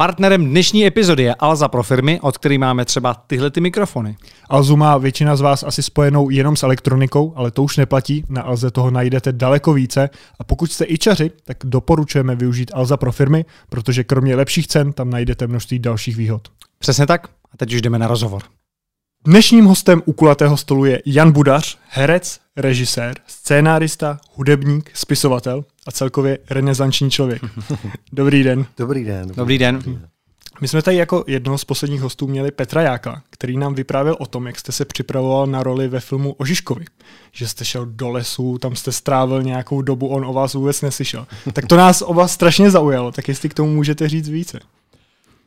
Partnerem dnešní epizody je Alza pro firmy, od kterých máme třeba tyhle ty mikrofony. Alzu má většina z vás asi spojenou jenom s elektronikou, ale to už neplatí, na Alze toho najdete daleko více a pokud jste ičaři, tak doporučujeme využít Alza pro firmy, protože kromě lepších cen tam najdete množství dalších výhod. Přesně tak. A teď už jdeme na rozhovor. Dnešním hostem u kulatého stolu je Jan Budař, herec, režisér, scénárista, hudebník, spisovatel a celkově renesanční člověk. Dobrý den. Dobrý den. Dobrý den. My jsme tady jako jednoho z posledních hostů měli Petra Jáka, který nám vyprávěl o tom, jak jste se připravoval na roli ve filmu o Žižkovi. Že jste šel do lesu, tam jste strávil nějakou dobu, on o vás vůbec neslyšel. Tak to nás oba strašně zaujalo, tak jestli k tomu můžete říct více.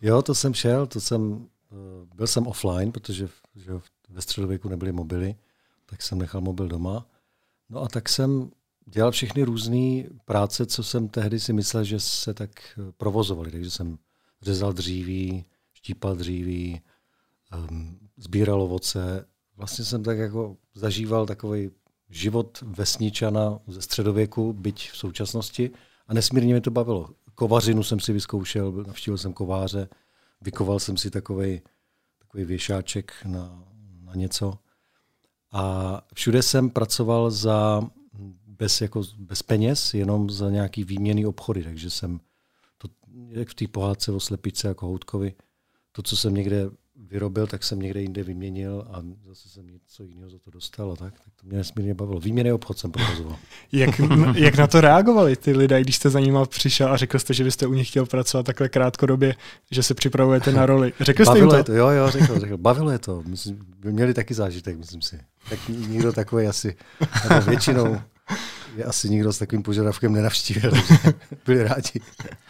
Jo, to jsem šel, to jsem, byl jsem offline, protože že ve středověku nebyly mobily, tak jsem nechal mobil doma. No a tak jsem dělal všechny různé práce, co jsem tehdy si myslel, že se tak provozovali. Takže jsem řezal dříví, štípal dříví, um, sbíral ovoce. Vlastně jsem tak jako zažíval takový život vesničana ze středověku, byť v současnosti. A nesmírně mi to bavilo. Kovařinu jsem si vyzkoušel, navštívil jsem kováře, vykoval jsem si takový takový věšáček na, na něco. A všude jsem pracoval za bez, jako, bez peněz, jenom za nějaký výměný obchody, takže jsem to, jak v té pohádce o slepice jako Houtkovi, to, co jsem někde vyrobil, tak jsem někde jinde vyměnil a zase jsem něco jiného za to dostal a tak. Tak to mě nesmírně bavilo. Výměný obchod jsem provozoval. jak, jak na to reagovali ty lidé, když jste za nima přišel a řekl jste, že byste u nich chtěl pracovat takhle krátkodobě, že se připravujete na roli? Řekl jste jim to? to? Jo, jo, řekl, řekl. Bavilo je to. Myslím, by měli taky zážitek, myslím si. Tak nikdo takový asi, většinou je asi nikdo s takovým požadavkem nenavštívil, byli rádi.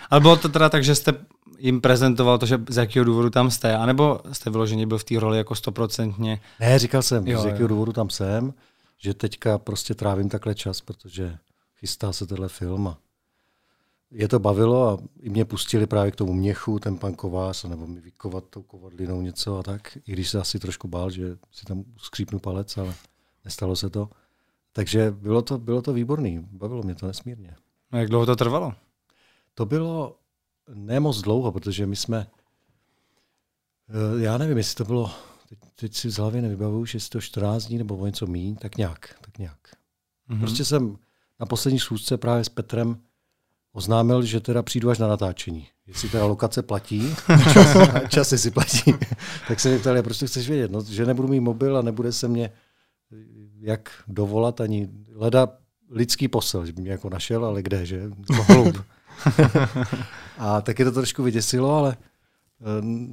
Ale bylo to teda tak, že jste jim prezentoval to, že z jakého důvodu tam jste, anebo jste vyloženě byl v té roli jako stoprocentně? Ne, říkal jsem, jo, z jakého jo. důvodu tam jsem, že teďka prostě trávím takhle čas, protože chystá se tenhle film a je to bavilo a i mě pustili právě k tomu měchu, ten pan kovář, nebo mi vykovat tou kovadlinou něco a tak, i když se asi trošku bál, že si tam skřípnu palec, ale nestalo se to. Takže bylo to, bylo to výborný, bavilo mě to nesmírně. A jak dlouho to trvalo? To bylo ne moc dlouho, protože my jsme, eh, já nevím, jestli to bylo, teď, teď si z hlavy nevybavuju, jestli to 14 dní nebo něco míň, tak nějak, tak nějak. Mm-hmm. Prostě jsem na poslední schůzce právě s Petrem oznámil, že teda přijdu až na natáčení. Jestli ta lokace platí, čas, časy si platí, tak se mi ptali, prostě chceš vědět, no, že nebudu mít mobil a nebude se mě jak dovolat ani leda lidský posel, že by mě jako našel, ale kde, že? Hloub. a taky to trošku vyděsilo, ale eh,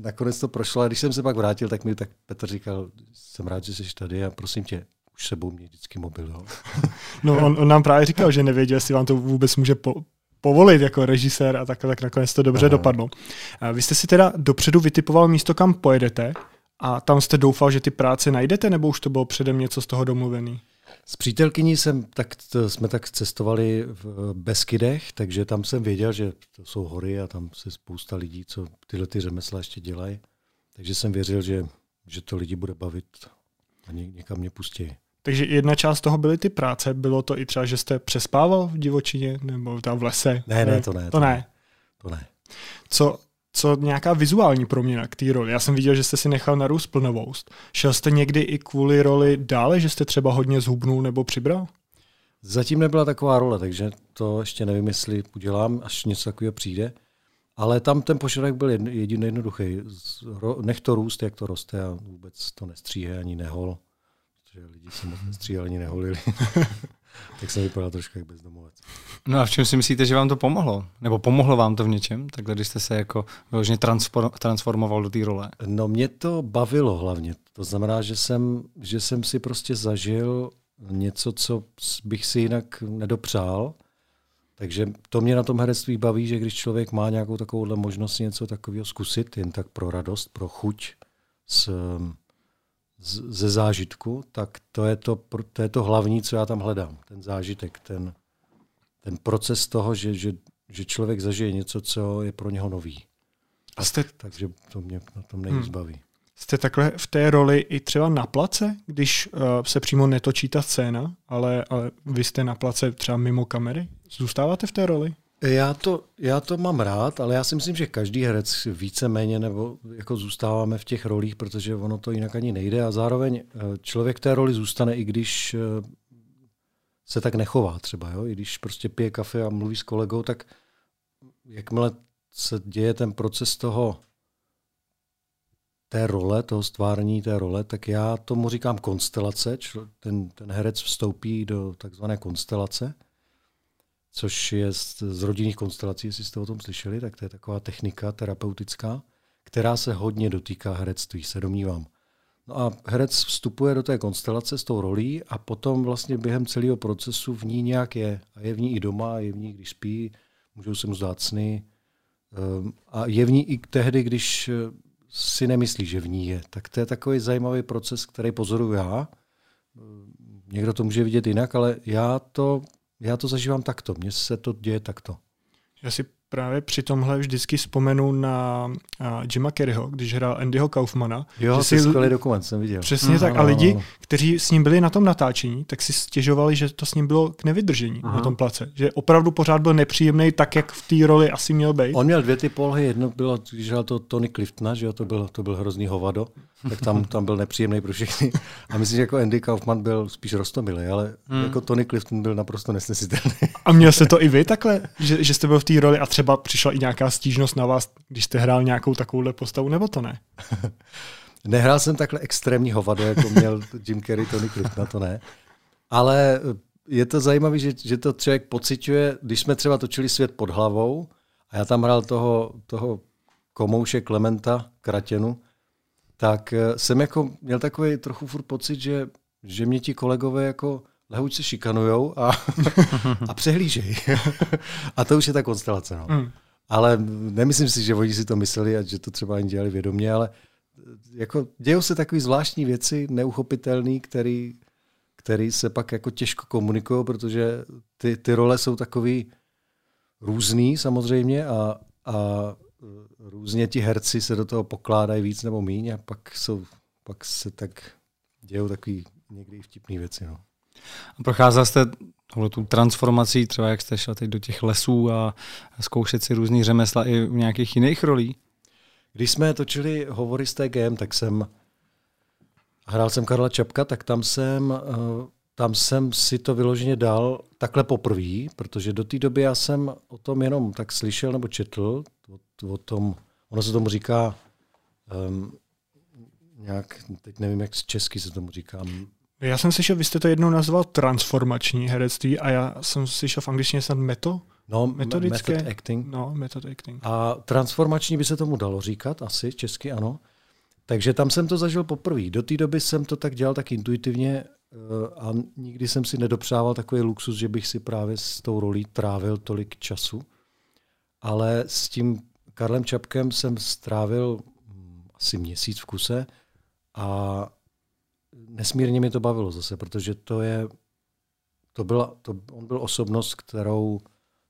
nakonec to prošlo. A když jsem se pak vrátil, tak mi tak Petr říkal, jsem rád, že jsi tady a prosím tě, už sebou mě vždycky mobil. Jo. no on, on, nám právě říkal, že nevěděl, jestli vám to vůbec může po, povolit jako režisér a tak, tak nakonec to dobře Aha. dopadlo. A vy jste si teda dopředu vytipoval místo, kam pojedete a tam jste doufal, že ty práce najdete, nebo už to bylo předem něco z toho domluvený? S přítelkyní jsem, tak, jsme tak cestovali v Beskydech, takže tam jsem věděl, že to jsou hory a tam se spousta lidí, co tyhle ty řemesla ještě dělají. Takže jsem věřil, že, že to lidi bude bavit a ně, někam mě pustí. Takže jedna část toho byly ty práce. Bylo to i třeba, že jste přespával v divočině nebo tam v lese? Ne, ne, to ne. To, to ne. ne. To ne. Co, co nějaká vizuální proměna k té roli. Já jsem viděl, že jste si nechal narůst plnovoust. Šel jste někdy i kvůli roli dále, že jste třeba hodně zhubnul nebo přibral? Zatím nebyla taková role, takže to ještě nevím, jestli udělám, až něco takového přijde. Ale tam ten požadavek byl jediný jednoduchý. Nech to růst, jak to roste a vůbec to nestříhe ani nehol. Protože lidi se moc nestříhali ani neholili. tak jsem vypadal trošku jak bezdomovec. No a v čem si myslíte, že vám to pomohlo? Nebo pomohlo vám to v něčem? Takhle, když jste se jako vyloženě transformoval do té role? No mě to bavilo hlavně. To znamená, že jsem, že jsem si prostě zažil něco, co bych si jinak nedopřál. Takže to mě na tom herectví baví, že když člověk má nějakou takovouhle možnost něco takového zkusit, jen tak pro radost, pro chuť, s, ze zážitku, tak to je to, to je to hlavní, co já tam hledám. Ten zážitek, ten, ten proces toho, že, že, že člověk zažije něco, co je pro něho nový. A jste... Tak, takže to mě na tom nejvíc hmm. baví. Jste takhle v té roli i třeba na place, když uh, se přímo netočí ta scéna, ale, ale vy jste na place třeba mimo kamery? Zůstáváte v té roli? Já to, já to mám rád, ale já si myslím, že každý herec více-méně nebo jako zůstáváme v těch rolích, protože ono to jinak ani nejde a zároveň eh, člověk té roli zůstane, i když eh, se tak nechová třeba, jo? i když prostě pije kafe a mluví s kolegou, tak jakmile se děje ten proces toho té role, toho stvární té role, tak já tomu říkám konstelace. Ten, ten herec vstoupí do takzvané konstelace, což je z, z rodinných konstelací, jestli jste o tom slyšeli, tak to je taková technika terapeutická, která se hodně dotýká herectví, se domnívám. No a herec vstupuje do té konstelace s tou rolí a potom vlastně během celého procesu v ní nějak je. A je v ní i doma, je v ní, když spí, můžou se mu zdát sny. Ehm, a je v ní i tehdy, když eh, si nemyslí, že v ní je. Tak to je takový zajímavý proces, který pozoruju já. Ehm, někdo to může vidět jinak, ale já to, já to zažívám takto. Mně se to děje takto. Já si právě při tomhle vždycky vzpomenu na uh, Jima Kerryho, když hrál Andyho Kaufmana. Jo, že to je skvělý dokument, jsem viděl. Přesně mm, tak. A lidi, kteří s ním byli na tom natáčení, tak si stěžovali, že to s ním bylo k nevydržení Aha. na tom place. Že opravdu pořád byl nepříjemný, tak jak v té roli asi měl být. On měl dvě ty polohy. Jedno bylo, když hrál to Tony Cliftona, že jo, to byl, to byl hrozný hovado, tak tam, tam byl nepříjemný pro všechny. A myslím, že jako Andy Kaufman byl spíš rostomilý, ale hmm. jako Tony Clifton byl naprosto nesnesitelný. A měl jste to i vy takhle, že, že jste byl v té roli a třeba přišla i nějaká stížnost na vás, když jste hrál nějakou takovouhle postavu, nebo to ne? Nehrál jsem takhle extrémní hovado, jako měl Jim Carrey, Tony Clifton, to ne. Ale je to zajímavé, že, že to člověk pociťuje, když jsme třeba točili Svět pod hlavou a já tam hrál toho, toho komouše Klementa Kratěnu, tak eh, jsem jako měl takový trochu furt pocit, že, že mě ti kolegové jako lehoučce šikanujou a, a přehlížej. a to už je ta konstelace. No. Mm. Ale nemyslím si, že oni si to mysleli a že to třeba ani dělali vědomě, ale eh, jako dějou se takové zvláštní věci, neuchopitelné, který, který se pak jako těžko komunikují, protože ty, ty role jsou takový různý samozřejmě a, a různě ti herci se do toho pokládají víc nebo míň a pak, jsou, pak se tak dějou takový někdy vtipné věci. No. A procházel jste tu transformací, třeba jak jste šel teď do těch lesů a zkoušet si různý řemesla i v nějakých jiných rolí? Když jsme točili hovory s TGM, tak jsem hrál jsem Karla Čapka, tak tam jsem, eh, tam jsem si to vyloženě dal takhle poprvé, protože do té doby já jsem o tom jenom tak slyšel nebo četl, o, o tom, ono se tomu říká um, nějak, teď nevím, jak česky se tomu říká. Já jsem slyšel, vy jste to jednou nazval transformační herectví a já jsem slyšel v angličtině snad meto? No, metodické. Method acting. No, method acting. A transformační by se tomu dalo říkat, asi česky ano. Takže tam jsem to zažil poprvé. Do té doby jsem to tak dělal tak intuitivně eh, a nikdy jsem si nedopřával takový luxus, že bych si právě s tou rolí trávil tolik času. Ale s tím Karlem Čapkem jsem strávil hm, asi měsíc v kuse a nesmírně mě to bavilo zase, protože to je, to byla, to, on byl osobnost, kterou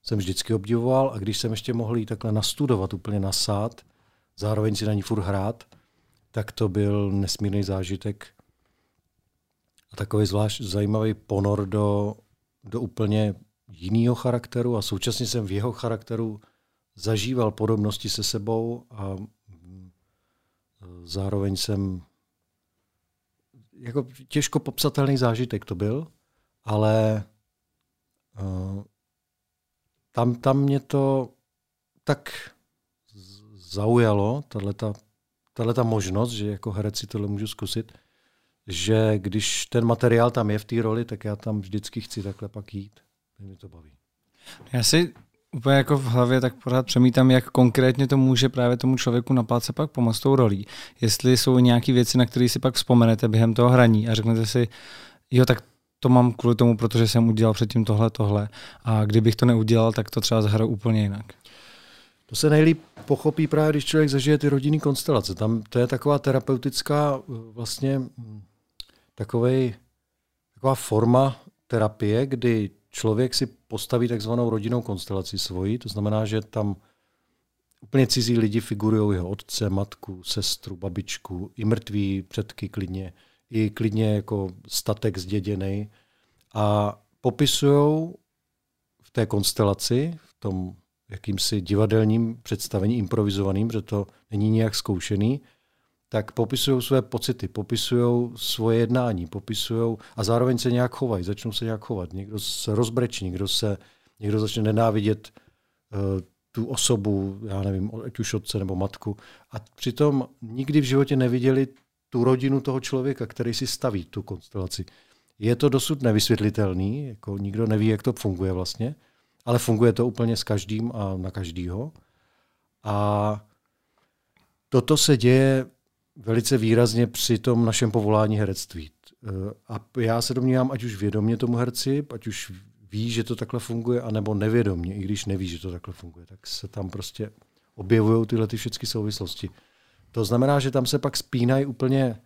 jsem vždycky obdivoval a když jsem ještě mohl jí takhle nastudovat, úplně nasát, zároveň si na ní furt hrát, tak to byl nesmírný zážitek a takový zvlášť zajímavý ponor do, do úplně jiného charakteru a současně jsem v jeho charakteru zažíval podobnosti se sebou a mm, zároveň jsem jako těžko popsatelný zážitek to byl, ale uh, tam, tam mě to tak zaujalo, tato možnost, že jako herec si tohle můžu zkusit, že když ten materiál tam je v té roli, tak já tam vždycky chci takhle pak jít. Mě to baví. Já si úplně jako v hlavě tak pořád přemítám, jak konkrétně to může právě tomu člověku na palce pak pomoct tou rolí. Jestli jsou nějaké věci, na které si pak vzpomenete během toho hraní a řeknete si, jo, tak to mám kvůli tomu, protože jsem udělal předtím tohle, tohle. A kdybych to neudělal, tak to třeba zahraju úplně jinak. To se nejlíp pochopí právě, když člověk zažije ty rodinný konstelace. Tam to je taková terapeutická vlastně takovej, taková forma terapie, kdy člověk si postaví takzvanou rodinnou konstelaci svoji, to znamená, že tam úplně cizí lidi figurují jeho otce, matku, sestru, babičku, i mrtví předky klidně, i klidně jako statek zděděný a popisují v té konstelaci, v tom jakýmsi divadelním představení, improvizovaným, že to není nějak zkoušený, tak popisují své pocity, popisují svoje jednání, popisují a zároveň se nějak chovají, začnou se nějak chovat. Někdo se rozbrečí, někdo, se, někdo začne nenávidět uh, tu osobu, já nevím, ať už otce nebo matku. A přitom nikdy v životě neviděli tu rodinu toho člověka, který si staví tu konstelaci. Je to dosud nevysvětlitelný, jako nikdo neví, jak to funguje vlastně, ale funguje to úplně s každým a na každýho. A toto se děje velice výrazně při tom našem povolání herectví. A já se domnívám, ať už vědomě tomu herci, ať už ví, že to takhle funguje, anebo nevědomě, i když neví, že to takhle funguje, tak se tam prostě objevují tyhle ty všechny souvislosti. To znamená, že tam se pak spínají úplně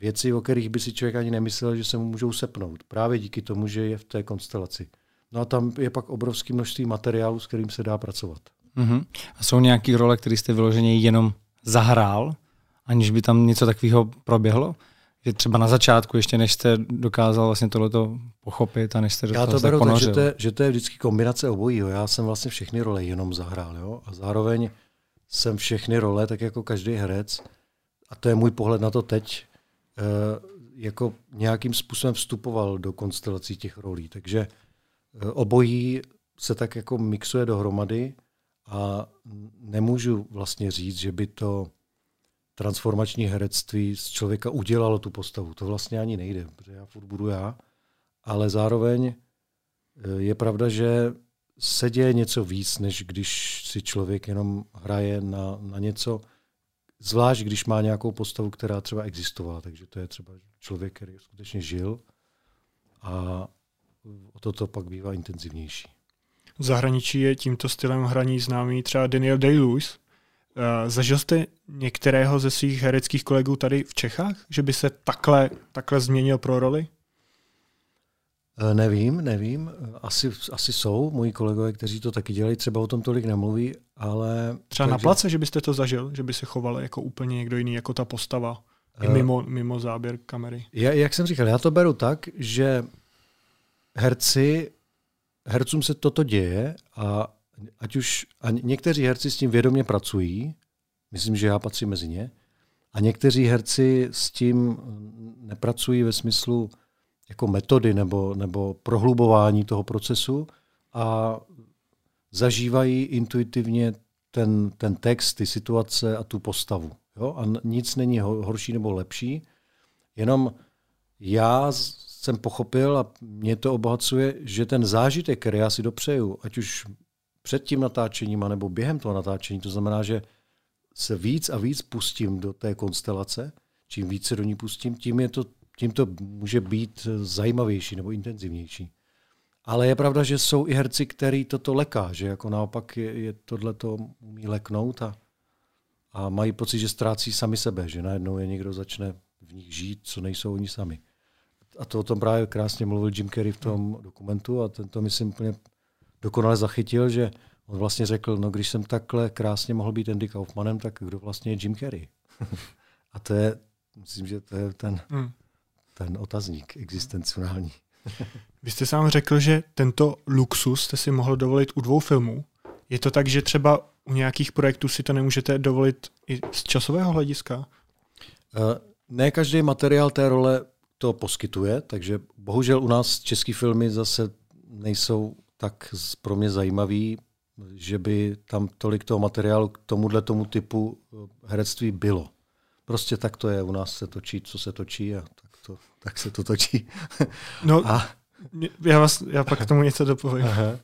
věci, o kterých by si člověk ani nemyslel, že se mu můžou sepnout. Právě díky tomu, že je v té konstelaci. No a tam je pak obrovské množství materiálu, s kterým se dá pracovat. Uh-huh. A jsou nějaké role, které jste vyloženě jenom zahrál, aniž by tam něco takového proběhlo? Že třeba na začátku, ještě než jste dokázal vlastně tohleto pochopit a než jste Já to beru tak, že to, je, že to je vždycky kombinace obojího. Já jsem vlastně všechny role jenom zahrál. Jo? A zároveň jsem všechny role, tak jako každý herec, a to je můj pohled na to teď, eh, jako nějakým způsobem vstupoval do konstelací těch rolí. Takže eh, obojí se tak jako mixuje dohromady a nemůžu vlastně říct, že by to transformační herectví z člověka udělalo tu postavu. To vlastně ani nejde, protože já furt budu já, ale zároveň eh, je pravda, že se děje něco víc, než když si člověk jenom hraje na, na něco, zvlášť když má nějakou postavu, která třeba existovala. Takže to je třeba člověk, který skutečně žil a o toto pak bývá intenzivnější. V zahraničí je tímto stylem hraní známý třeba Daniel Day-Lewis. Eh, zažil jste některého ze svých hereckých kolegů tady v Čechách, že by se takhle, takhle změnil pro roli? Eh, nevím, nevím. Asi, asi jsou moji kolegové, kteří to taky dělají, třeba o tom tolik nemluví, ale... Třeba takže... na place, že byste to zažil, že by se choval jako úplně někdo jiný, jako ta postava, uh, i mimo, mimo záběr kamery. Já, jak jsem říkal, já to beru tak, že herci, hercům se toto děje a ať už, a někteří herci s tím vědomě pracují, myslím, že já patřím mezi ně, a někteří herci s tím nepracují ve smyslu, jako metody nebo, nebo prohlubování toho procesu a zažívají intuitivně ten, ten text, ty situace a tu postavu. Jo? A nic není horší nebo lepší, jenom já jsem pochopil a mě to obohacuje, že ten zážitek, který já si dopřeju, ať už před tím natáčením, nebo během toho natáčení, to znamená, že se víc a víc pustím do té konstelace, čím více do ní pustím, tím je to tím to může být zajímavější nebo intenzivnější. Ale je pravda, že jsou i herci, který toto leká, že jako naopak je, je tohle to umí leknout a, a mají pocit, že ztrácí sami sebe, že najednou je někdo začne v nich žít, co nejsou oni sami. A to o tom právě krásně mluvil Jim Carrey v tom dokumentu a ten to myslím úplně dokonale zachytil, že on vlastně řekl, no když jsem takhle krásně mohl být Andy Kaufmanem, tak kdo vlastně je Jim Carrey? a to je, myslím, že to je ten, hmm ten otazník existenciální. Vy jste sám řekl, že tento luxus jste si mohl dovolit u dvou filmů. Je to tak, že třeba u nějakých projektů si to nemůžete dovolit i z časového hlediska? Eh, ne každý materiál té role to poskytuje, takže bohužel u nás české filmy zase nejsou tak pro mě zajímavý, že by tam tolik toho materiálu k tomuhle tomu typu eh, herectví bylo. Prostě tak to je, u nás se točí, co se točí a tak to, tak se to točí. No, a, já, vás, já pak k tomu něco dopovím. Aha.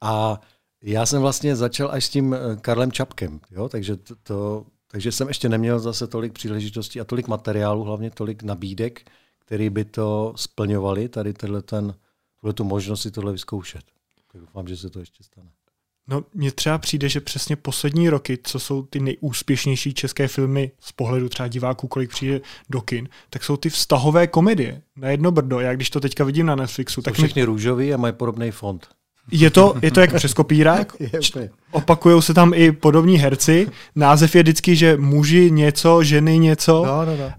A já jsem vlastně začal až s tím eh, Karlem Čapkem, jo? Takže, to, to, takže jsem ještě neměl zase tolik příležitostí a tolik materiálu, hlavně tolik nabídek, který by to splňovali, tady tenhle ten, tuhle tu možnost si tohle vyzkoušet. Doufám, že se to ještě stane. No, mně třeba přijde, že přesně poslední roky, co jsou ty nejúspěšnější české filmy z pohledu třeba diváků, kolik přijde do kin, tak jsou ty vztahové komedie na jedno brdo. Já když to teďka vidím na Netflixu, tak všechny mi... růžový a mají podobný fond. Je to, je to jak přes kopírák, opakují se tam i podobní herci, název je vždycky, že muži něco, ženy něco. No, no, no.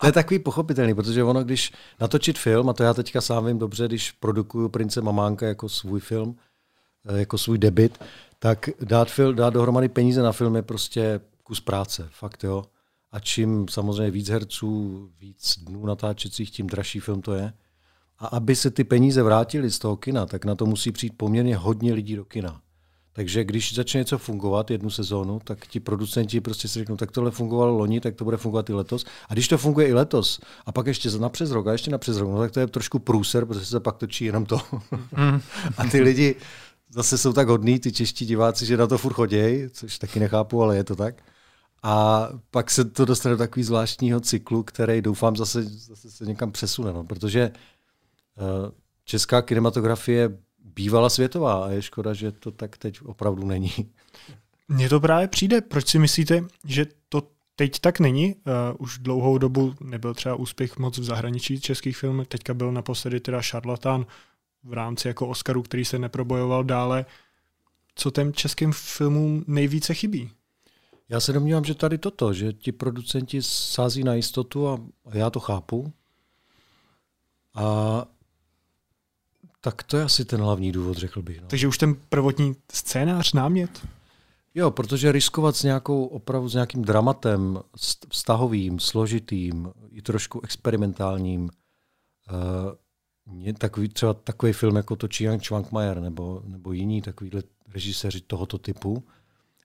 To je takový pochopitelný, protože ono, když natočit film, a to já teďka sám vím dobře, když produkuju Prince Mamánka jako svůj film, Eh, jako svůj debit, tak dát, fil, dát dohromady peníze na film je prostě kus práce, fakt jo. A čím samozřejmě víc herců, víc dnů natáčecích, tím dražší film to je. A aby se ty peníze vrátily z toho kina, tak na to musí přijít poměrně hodně lidí do kina. Takže když začne něco fungovat jednu sezónu, tak ti producenti prostě si řeknou, tak tohle fungovalo loni, tak to bude fungovat i letos. A když to funguje i letos, a pak ještě na přes rok, a ještě na přes rok, no tak to je trošku průser, protože se pak točí jenom to. Mm. a ty lidi zase jsou tak hodní, ty čeští diváci, že na to furt chodějí, což taky nechápu, ale je to tak. A pak se to dostane do takového zvláštního cyklu, který doufám zase, zase se někam přesune, no, protože uh, česká kinematografie bývala světová a je škoda, že to tak teď opravdu není. Mně to právě přijde. Proč si myslíte, že to teď tak není? Uh, už dlouhou dobu nebyl třeba úspěch moc v zahraničí českých filmů. Teďka byl naposledy teda Šarlatán v rámci jako Oscaru, který se neprobojoval dále. Co těm českým filmům nejvíce chybí? Já se domnívám, že tady toto, že ti producenti sází na jistotu a, a já to chápu. A tak to je asi ten hlavní důvod, řekl bych. No. Takže už ten prvotní scénář, námět? Jo, protože riskovat s nějakou opravdu s nějakým dramatem, vztahovým, složitým, i trošku experimentálním, uh, takový, třeba takový film, jako to Chiang Schwankmajer nebo, nebo jiní takovýhle režiséři tohoto typu,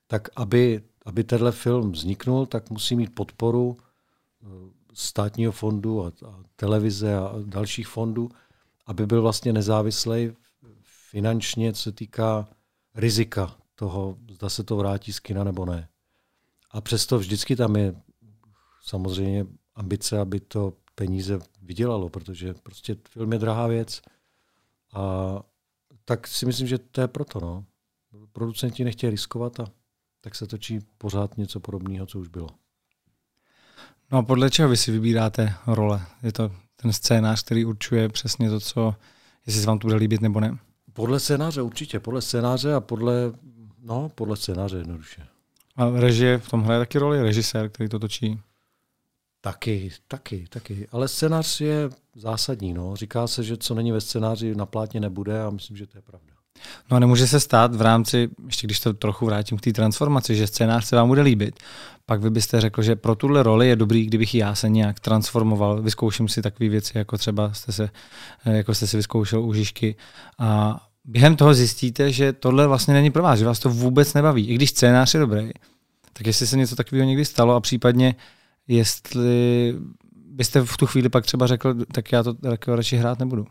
tak aby, aby tenhle film vzniknul, tak musí mít podporu eh, státního fondu a, a televize a dalších fondů, aby byl vlastně nezávislý finančně, co se týká rizika toho, zda se to vrátí z kina nebo ne. A přesto vždycky tam je samozřejmě ambice, aby to peníze vydělalo, protože prostě film je drahá věc. A tak si myslím, že to je proto. No. Producenti nechtějí riskovat a tak se točí pořád něco podobného, co už bylo. No a podle čeho vy si vybíráte role? Je to ten scénář, který určuje přesně to, co, jestli se vám to bude líbit nebo ne? Podle scénáře určitě, podle scénáře a podle, no, podle scénáře jednoduše. A režie v tomhle je taky roli, režisér, který to točí? Taky, taky, taky. Ale scénář je zásadní. No. Říká se, že co není ve scénáři, na plátně nebude a myslím, že to je pravda. No a nemůže se stát v rámci, ještě když to trochu vrátím k té transformaci, že scénář se vám bude líbit, pak vy byste řekl, že pro tuhle roli je dobrý, kdybych já se nějak transformoval, vyzkouším si takové věci, jako třeba jste se, jako jste si vyzkoušel u Žižky a během toho zjistíte, že tohle vlastně není pro vás, že vás to vůbec nebaví. I když scénář je dobrý, tak jestli se něco takového někdy stalo a případně jestli byste v tu chvíli pak třeba řekl, tak já to radši hrát nebudu.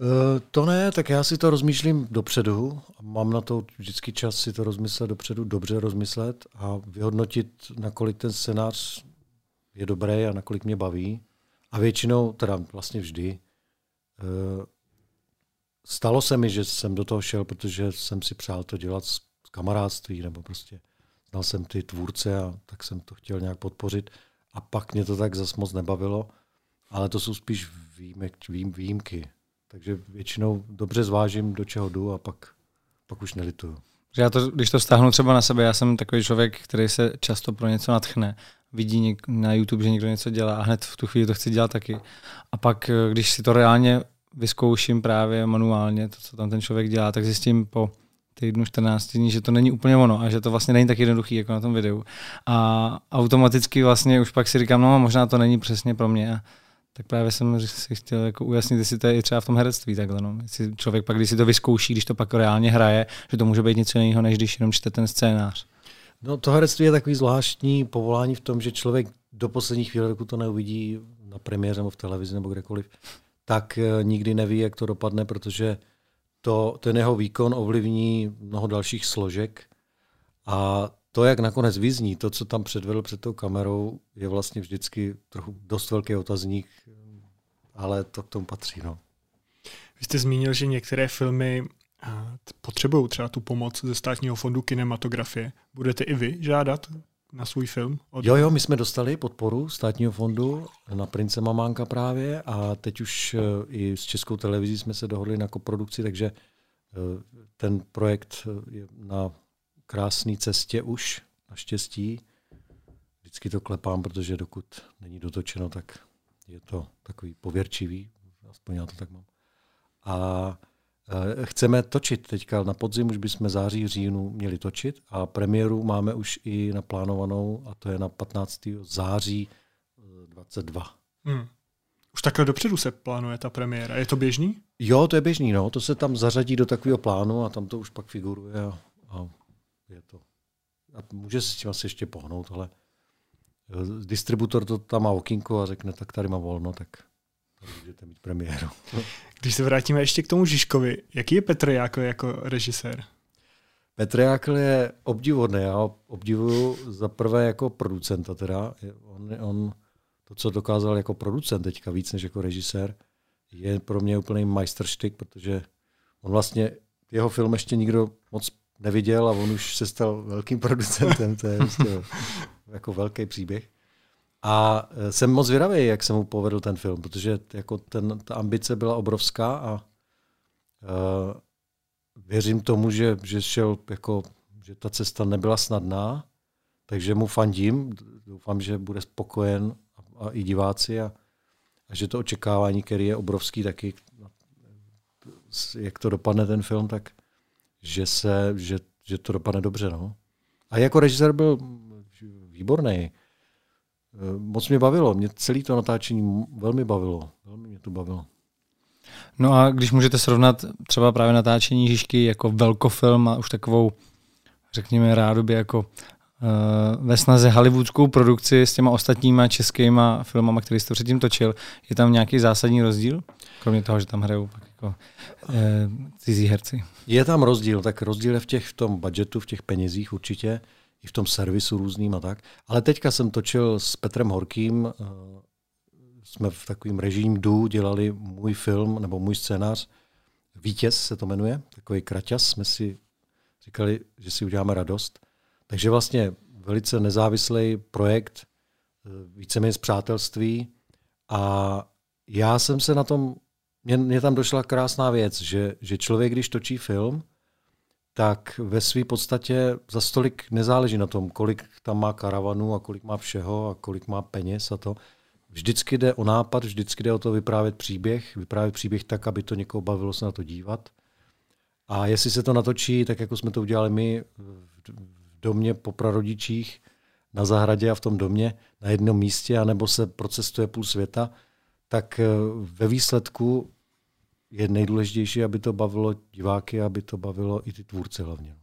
Eh, to ne, tak já si to rozmýšlím dopředu. Mám na to vždycky čas si to rozmyslet dopředu, dobře rozmyslet a vyhodnotit, nakolik ten scénář je dobrý a nakolik mě baví. A většinou, teda vlastně vždy, eh, stalo se mi, že jsem do toho šel, protože jsem si přál to dělat z kamarádství, nebo prostě znal jsem ty tvůrce a tak jsem to chtěl nějak podpořit. A pak mě to tak zas moc nebavilo, ale to jsou spíš výjimek, výjimky. Takže většinou dobře zvážím, do čeho jdu a pak, pak už nelituju. Já to, když to stáhnu třeba na sebe, já jsem takový člověk, který se často pro něco natchne. Vidí něk- na YouTube, že někdo něco dělá a hned v tu chvíli to chci dělat taky. A pak, když si to reálně vyzkouším právě manuálně, to, co tam ten člověk dělá, tak zjistím po týdnu 14 dní, že to není úplně ono a že to vlastně není tak jednoduchý jako na tom videu. A automaticky vlastně už pak si říkám, no možná to není přesně pro mě. A tak právě jsem si chtěl jako ujasnit, jestli to je i třeba v tom herectví takhle. No. Jestli člověk pak, když si to vyzkouší, když to pak reálně hraje, že to může být něco jiného, než když jenom čte ten scénář. No to herectví je takový zvláštní povolání v tom, že člověk do posledních chvíli, dokud to neuvidí na premiéře nebo v televizi nebo kdekoliv, tak eh, nikdy neví, jak to dopadne, protože to, ten jeho výkon ovlivní mnoho dalších složek a to, jak nakonec vyzní, to, co tam předvedl před tou kamerou, je vlastně vždycky trochu dost velký otazník, ale to k tomu patří. No. Vy jste zmínil, že některé filmy potřebují třeba tu pomoc ze státního fondu kinematografie. Budete i vy žádat na svůj film? Od... Jo, jo, my jsme dostali podporu státního fondu na Prince Mamánka právě a teď už e, i s Českou televizí jsme se dohodli na koprodukci, takže e, ten projekt je na krásné cestě už, naštěstí. Vždycky to klepám, protože dokud není dotočeno, tak je to takový pověrčivý, aspoň já to tak mám. A Eh, chceme točit teďka na podzim, už bychom září, říjnu měli točit a premiéru máme už i naplánovanou a to je na 15. září 22. Eh, hmm. Už takhle dopředu se plánuje ta premiéra. Je to běžný? Jo, to je běžný. No. To se tam zařadí do takového plánu a tam to už pak figuruje a, a je to. A může se s tím asi ještě pohnout, ale eh, distributor to tam má okýnko a řekne, tak tady má volno, tak můžete mít premiéru. Když se vrátíme ještě k tomu Žižkovi, jaký je Petr Jákl jako režisér? Petr Jákl je obdivodný. Já ho obdivuju za prvé jako producenta. Teda. On, on, to, co dokázal jako producent teďka víc než jako režisér, je pro mě úplný majstrštyk, protože on vlastně, jeho film ještě nikdo moc neviděl a on už se stal velkým producentem. To je prostě jako velký příběh. A e, jsem moc zvědavý, jak se mu povedl ten film, protože jako ten, ta ambice byla obrovská a uh, věřím tomu, že, že šel jako, že ta cesta nebyla snadná, takže mu fandím, doufám, že bude spokojen a, a i diváci a, a že to očekávání, který je obrovský taky, jak to dopadne ten film, tak že, se, že, že to dopadne dobře. No. A jako režisér byl výborný. Eh, moc mě bavilo. Mě celé to natáčení velmi bavilo. Velmi mě to bavilo. No a když můžete srovnat třeba právě natáčení Žižky jako velkofilm a už takovou, řekněme, rádoby jako uh, ve snaze hollywoodskou produkci s těma ostatníma českýma filmama, které jste předtím točil, je tam nějaký zásadní rozdíl? Kromě toho, že tam hrajou jako uh, cizí herci. Je tam rozdíl, tak rozdíl je v, těch, v tom budgetu, v těch penězích určitě i v tom servisu různým a tak. Ale teďka jsem točil s Petrem Horkým, eh, jsme v takovým režim dů dělali můj film nebo můj scénář. Vítěz se to jmenuje, takový kraťas. Jsme si říkali, že si uděláme radost. Takže vlastně velice nezávislý projekt, eh, víceméně z přátelství. A já jsem se na tom, mně, mně tam došla krásná věc, že, že člověk, když točí film, tak ve své podstatě za stolik nezáleží na tom, kolik tam má karavanu a kolik má všeho a kolik má peněz a to. Vždycky jde o nápad, vždycky jde o to vyprávět příběh, vyprávět příběh tak, aby to někoho bavilo se na to dívat. A jestli se to natočí, tak jako jsme to udělali my v domě po prarodičích, na zahradě a v tom domě, na jednom místě, anebo se procestuje půl světa, tak eh, ve výsledku je nejdůležitější, aby to bavilo diváky, aby to bavilo i ty tvůrce hlavně.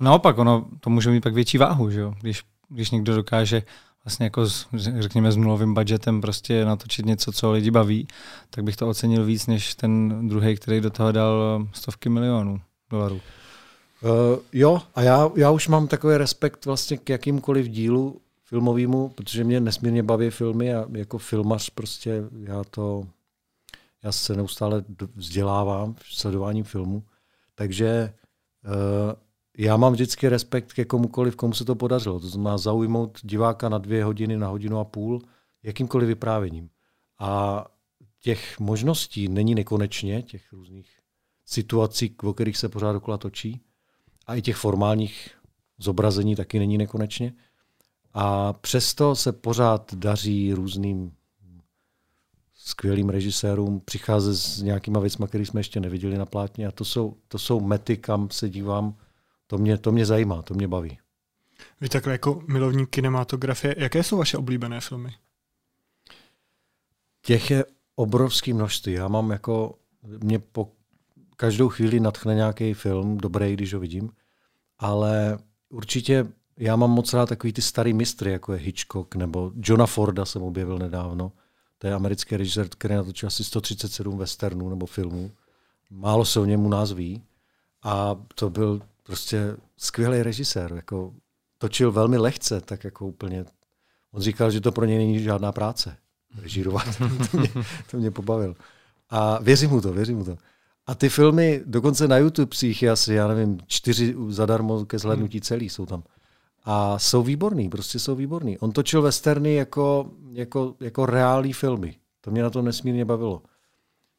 Naopak, ono to může mít pak větší váhu, že jo? Když, když někdo dokáže vlastně jako s, řekněme s nulovým budgetem prostě natočit něco, co lidi baví, tak bych to ocenil víc než ten druhý, který do toho dal stovky milionů dolarů. Uh, jo, a já, já už mám takový respekt vlastně k jakýmkoliv dílu filmovému, protože mě nesmírně baví filmy a jako filmař prostě já to já se neustále vzdělávám v sledování filmu, takže uh, já mám vždycky respekt ke komukoliv, komu se to podařilo. To znamená zaujmout diváka na dvě hodiny, na hodinu a půl, jakýmkoliv vyprávěním. A těch možností není nekonečně, těch různých situací, o kterých se pořád dokola točí. A i těch formálních zobrazení taky není nekonečně. A přesto se pořád daří různým skvělým režisérům přicházet s nějakýma věcmi, které jsme ještě neviděli na plátně. A to jsou, to jsou mety, kam se dívám. To mě, to mě zajímá, to mě baví. Vy takhle jako milovník kinematografie, jaké jsou vaše oblíbené filmy? Těch je obrovský množství. Já mám jako, mě po každou chvíli natchne nějaký film, dobrý, když ho vidím, ale určitě já mám moc rád takový ty starý mistry, jako je Hitchcock, nebo Johna Forda jsem objevil nedávno, to je americký režisér, který natočil asi 137 westernů nebo filmů. Málo se o němu nás ví. A to byl prostě skvělý režisér. Jako, točil velmi lehce, tak jako úplně. On říkal, že to pro něj není žádná práce. Režírovat. to, mě, to mě pobavil. A věřím mu to, věřím mu to. A ty filmy, dokonce na YouTube si jich je asi, já nevím, čtyři zadarmo ke zhlednutí celý jsou tam. A jsou výborný, prostě jsou výborný. On točil westerny jako, jako, jako reální filmy. To mě na to nesmírně bavilo.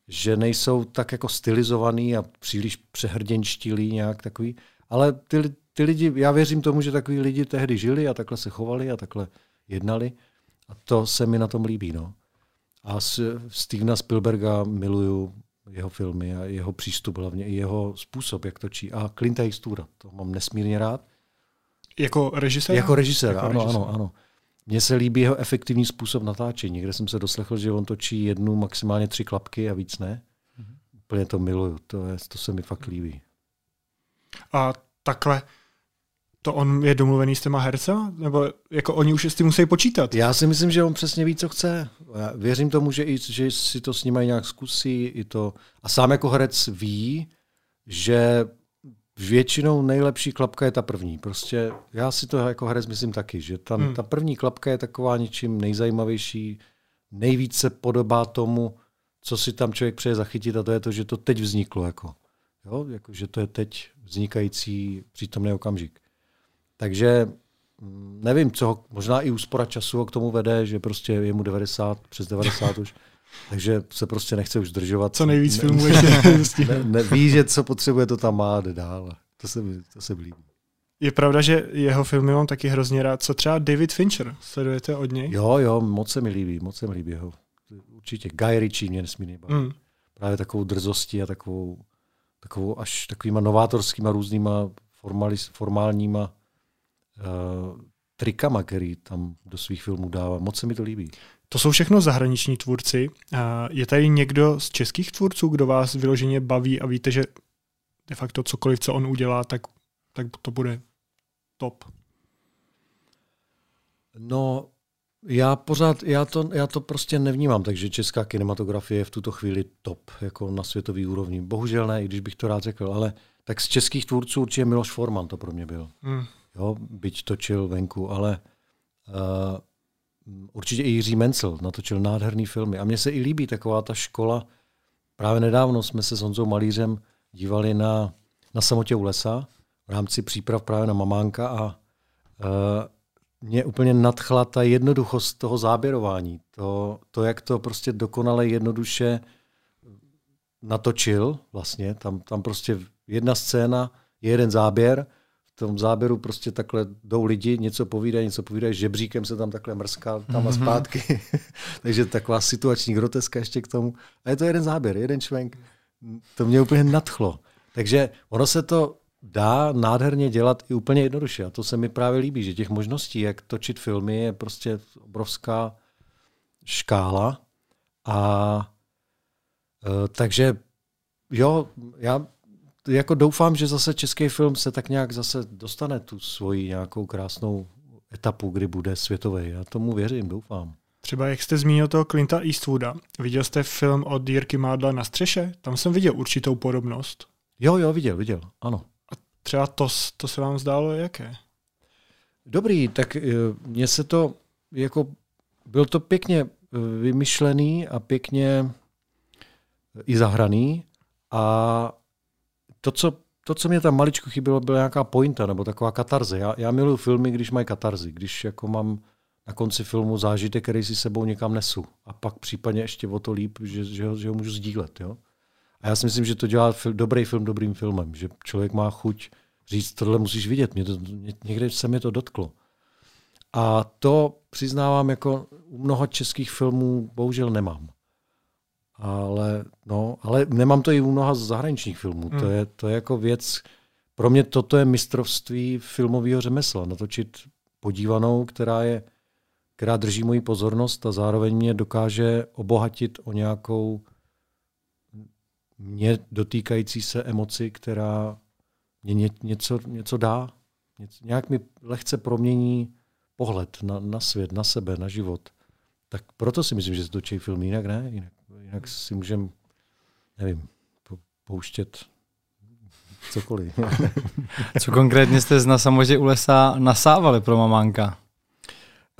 Že nejsou tak jako stylizovaný a příliš přehrděnštilí nějak takový. Ale ty, ty lidi, já věřím tomu, že takový lidi tehdy žili a takhle se chovali a takhle jednali. A to se mi na tom líbí. No. A Stevena Spielberga miluju jeho filmy a jeho přístup, hlavně i jeho způsob, jak točí. A Clint Eastwooda, to mám nesmírně rád. Jako režisér? Jako režisér, jako ano, režisér. ano, ano. Mně se líbí jeho efektivní způsob natáčení, kde jsem se doslechl, že on točí jednu, maximálně tři klapky a víc ne. Mm-hmm. Úplně to miluju, to, je, to se mi fakt líbí. A takhle to on je domluvený s těma hercema? Nebo jako oni už s tím musí počítat? Já si myslím, že on přesně ví, co chce. Já věřím tomu, že, i, že si to s nimi nějak zkusí. I to. A sám jako herec ví, že většinou nejlepší klapka je ta první. Prostě já si to jako herec myslím taky, že ta, hmm. ta první klapka je taková něčím nejzajímavější, nejvíce podobá tomu, co si tam člověk přeje zachytit a to je to, že to teď vzniklo. Jako. Jo? Jako, že to je teď vznikající přítomný okamžik. Takže mm, nevím, co, možná i úspora času ho k tomu vede, že prostě je mu 90, přes 90 už, takže se prostě nechce už zdržovat. Co nejvíc filmů ještě ne, ne, ví, že co potřebuje, to tam má, jde dál. To se, to se líbí. Je pravda, že jeho filmy mám taky hrozně rád. Co třeba David Fincher? Sledujete od něj? Jo, jo, moc se mi líbí, moc se mi líbí jeho. Určitě. Guy Ritchie mě nesmírně baví. Mm. Právě takovou drzostí a takovou, takovou až takovýma novátorskýma různýma formálníma uh, trikama, který tam do svých filmů dává. Moc se mi to líbí. To jsou všechno zahraniční tvůrci. Je tady někdo z českých tvůrců, kdo vás vyloženě baví a víte, že de facto cokoliv, co on udělá, tak, tak to bude top? No, já pořád, já to, já to prostě nevnímám, takže česká kinematografie je v tuto chvíli top, jako na světový úrovni. Bohužel ne, i když bych to rád řekl, ale tak z českých tvůrců určitě Miloš Forman to pro mě byl. Hmm jo, byť točil venku, ale uh, určitě i Jiří Mencel natočil nádherný filmy. A mně se i líbí taková ta škola. Právě nedávno jsme se s Honzou Malířem dívali na, na samotě u lesa v rámci příprav právě na Mamánka a uh, mě úplně nadchla ta jednoduchost toho záběrování. To, to, jak to prostě dokonale jednoduše natočil vlastně. Tam, tam prostě jedna scéna, jeden záběr tom záběru prostě takhle jdou lidi, něco povídají, něco povídají, žebříkem se tam takhle mrská tam a mhm. zpátky. Takže taková situační groteska ještě k tomu. A je to jeden záběr, jeden členk. To mě úplně nadchlo. Takže ono se to dá nádherně dělat i úplně jednoduše. A to se mi právě líbí, že těch možností, jak točit filmy, je prostě obrovská škála. A e, takže jo, já jako doufám, že zase český film se tak nějak zase dostane tu svoji nějakou krásnou etapu, kdy bude světový. Já tomu věřím, doufám. Třeba jak jste zmínil toho Clinta Eastwooda, viděl jste film od Jirky Mádla na střeše? Tam jsem viděl určitou podobnost. Jo, jo, viděl, viděl, ano. A třeba to, to se vám zdálo jaké? Dobrý, tak eh, mně se to jako, byl to pěkně eh, vymyšlený a pěkně i zahraný a to, co, to, co mě tam maličko chybělo, byla nějaká pointa nebo taková katarze. Já, já miluji filmy, když mají katarzy, když jako mám na konci filmu zážitek, který si sebou někam nesu. A pak případně ještě o to líp, že, že, ho, že ho můžu sdílet. Jo? A já si myslím, že to dělá fil, dobrý film dobrým filmem, že člověk má chuť říct, tohle musíš vidět, mě to, někde se mi to dotklo. A to přiznávám, jako u mnoha českých filmů bohužel nemám ale, no, ale nemám to i u mnoha zahraničních filmů. Hmm. To, je, to je jako věc, pro mě toto je mistrovství filmového řemesla. Natočit podívanou, která je která drží moji pozornost a zároveň mě dokáže obohatit o nějakou mě dotýkající se emoci, která mě ně, něco, něco dá. Něco, nějak mi lehce promění pohled na, na svět, na sebe, na život. Tak proto si myslím, že se točí film jinak ne. Jinak jinak si můžeme, nevím, pouštět cokoliv. Co konkrétně jste na samotě u lesa nasávali pro mamánka?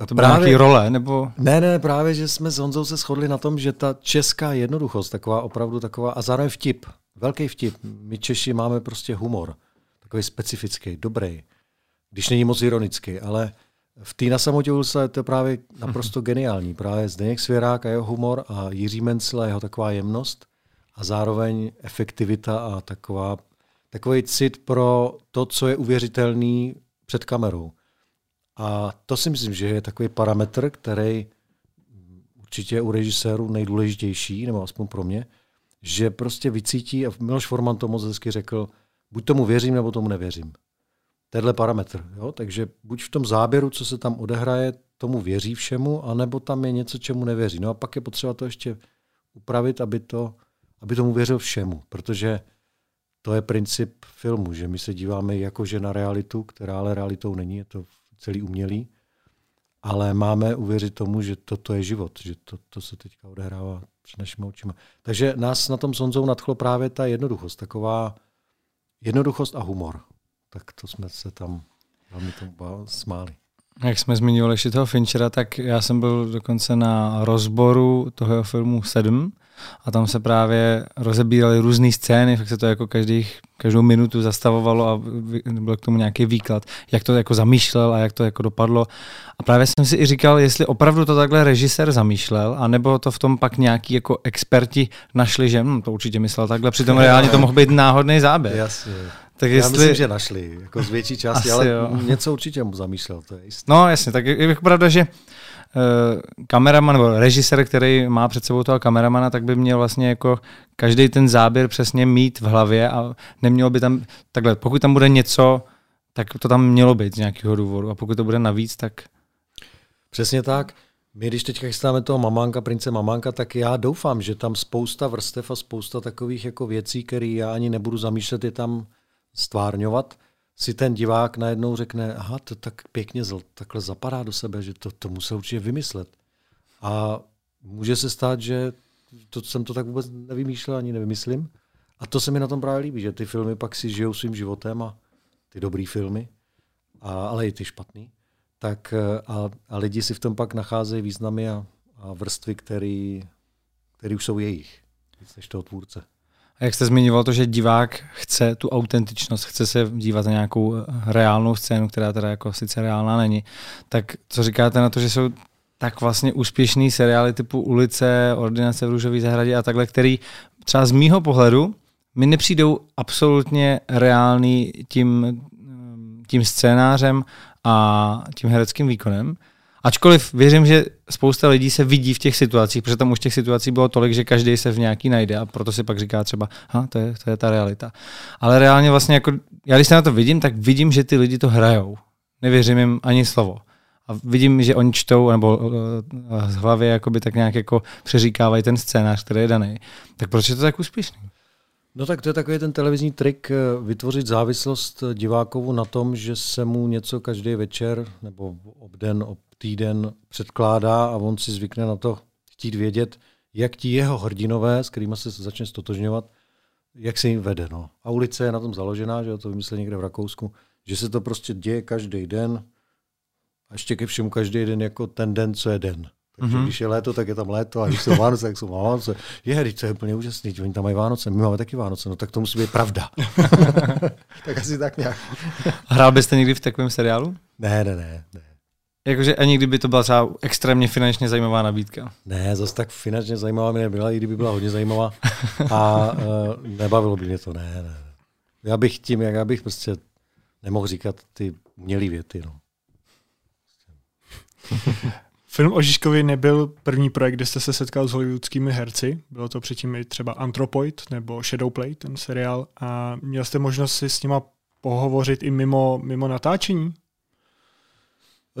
To byla právě, role? Nebo? Ne, ne, právě, že jsme s Honzou se shodli na tom, že ta česká jednoduchost, taková opravdu taková, a zároveň vtip, velký vtip. My Češi máme prostě humor, takový specifický, dobrý, když není moc ironický, ale v té na samotě je to právě naprosto geniální. Právě Zdeněk Svěrák a jeho humor a Jiří Mencel a jeho taková jemnost a zároveň efektivita a taková, takový cit pro to, co je uvěřitelný před kamerou. A to si myslím, že je takový parametr, který určitě u režisérů nejdůležitější, nebo aspoň pro mě, že prostě vycítí, a Miloš Forman to moc hezky řekl, buď tomu věřím, nebo tomu nevěřím. Tenhle parametr. Jo? Takže buď v tom záběru, co se tam odehraje, tomu věří všemu, anebo tam je něco, čemu nevěří. No a pak je potřeba to ještě upravit, aby, to, aby tomu věřil všemu, protože to je princip filmu, že my se díváme jakože na realitu, která ale realitou není, je to celý umělý, ale máme uvěřit tomu, že toto je život, že to, to se teďka odehrává před našimi očima. Takže nás na tom Sonzou nadchlo právě ta jednoduchost, taková jednoduchost a humor. Tak to jsme se tam velmi tomu smáli. Jak jsme zmiňovali ještě toho Finchera, tak já jsem byl dokonce na rozboru toho filmu 7 a tam se právě rozebíraly různé scény, fakt se to jako každý, každou minutu zastavovalo a byl k tomu nějaký výklad, jak to jako zamýšlel a jak to jako dopadlo. A právě jsem si i říkal, jestli opravdu to takhle režisér zamýšlel, anebo to v tom pak nějaký jako experti našli, že hm, to určitě myslel takhle, přitom reálně to mohl být náhodný záběr. Jasně. Tak jestli... Já myslím, že našli, jako z větší části, ale jo. něco určitě mu zamýšlel, to je jistý. No jasně, tak je pravda, že uh, kameraman nebo režisér, který má před sebou toho kameramana, tak by měl vlastně jako každý ten záběr přesně mít v hlavě a nemělo by tam, takhle, pokud tam bude něco, tak to tam mělo být z nějakého důvodu a pokud to bude navíc, tak... Přesně tak. My, když teď chystáme toho mamánka, prince mamánka, tak já doufám, že tam spousta vrstev a spousta takových jako věcí, které já ani nebudu zamýšlet, je tam stvárňovat, si ten divák najednou řekne, aha, to tak pěkně zl, takhle zapadá do sebe, že to, to musel určitě vymyslet. A může se stát, že to jsem to tak vůbec nevymýšlel ani nevymyslím. A to se mi na tom právě líbí, že ty filmy pak si žijou svým životem a ty dobrý filmy, a, ale i ty špatný. Tak a, a lidi si v tom pak nacházejí významy a, a vrstvy, který už jsou jejich, než toho tvůrce. A jak jste zmiňoval to, že divák chce tu autentičnost, chce se dívat na nějakou reálnou scénu, která teda jako sice reálná není, tak co říkáte na to, že jsou tak vlastně úspěšný seriály typu Ulice, Ordinace v Růžové zahradě a takhle, který třeba z mýho pohledu mi nepřijdou absolutně reálný tím, tím scénářem a tím hereckým výkonem, Ačkoliv věřím, že spousta lidí se vidí v těch situacích, protože tam už těch situací bylo tolik, že každý se v nějaký najde a proto si pak říká třeba, ha, to je, to je ta realita. Ale reálně vlastně jako, já když se na to vidím, tak vidím, že ty lidi to hrajou. Nevěřím jim ani slovo. A vidím, že oni čtou, nebo uh, z hlavy jakoby tak nějak jako přeříkávají ten scénář, který je daný. Tak proč je to tak úspěšný? No tak to je takový ten televizní trik eh, vytvořit závislost divákovu na tom, že se mu něco každý večer nebo obden, ob týden předkládá a on si zvykne na to chtít vědět, jak ti jeho hrdinové, s kterými se začne stotožňovat, jak se jim vede. No. A ulice je na tom založená, že to vymyslel někde v Rakousku, že se to prostě děje každý den a ještě ke všemu každý den jako ten den, co je den. Takže mm-hmm. když je léto, tak je tam léto, a když jsou Vánoce, tak jsou Vánoce. Je, to je úplně úžasný, oni tam mají Vánoce, my máme taky Vánoce, no tak to musí být pravda. tak asi tak nějak. Hrál byste někdy v takovém seriálu? Ne, ne, ne. ne. Jakože ani kdyby to byla třeba extrémně finančně zajímavá nabídka. Ne, zase tak finančně zajímavá mi nebyla, i kdyby byla hodně zajímavá. A uh, nebavilo by mě to, ne, ne. Já bych tím, jak já bych prostě nemohl říkat ty umělé věty. No. Film o Žižkovi nebyl první projekt, kde jste se setkal s hollywoodskými herci. Bylo to předtím i třeba Anthropoid nebo Shadowplay, ten seriál. A měl jste možnost si s nima pohovořit i mimo, mimo natáčení?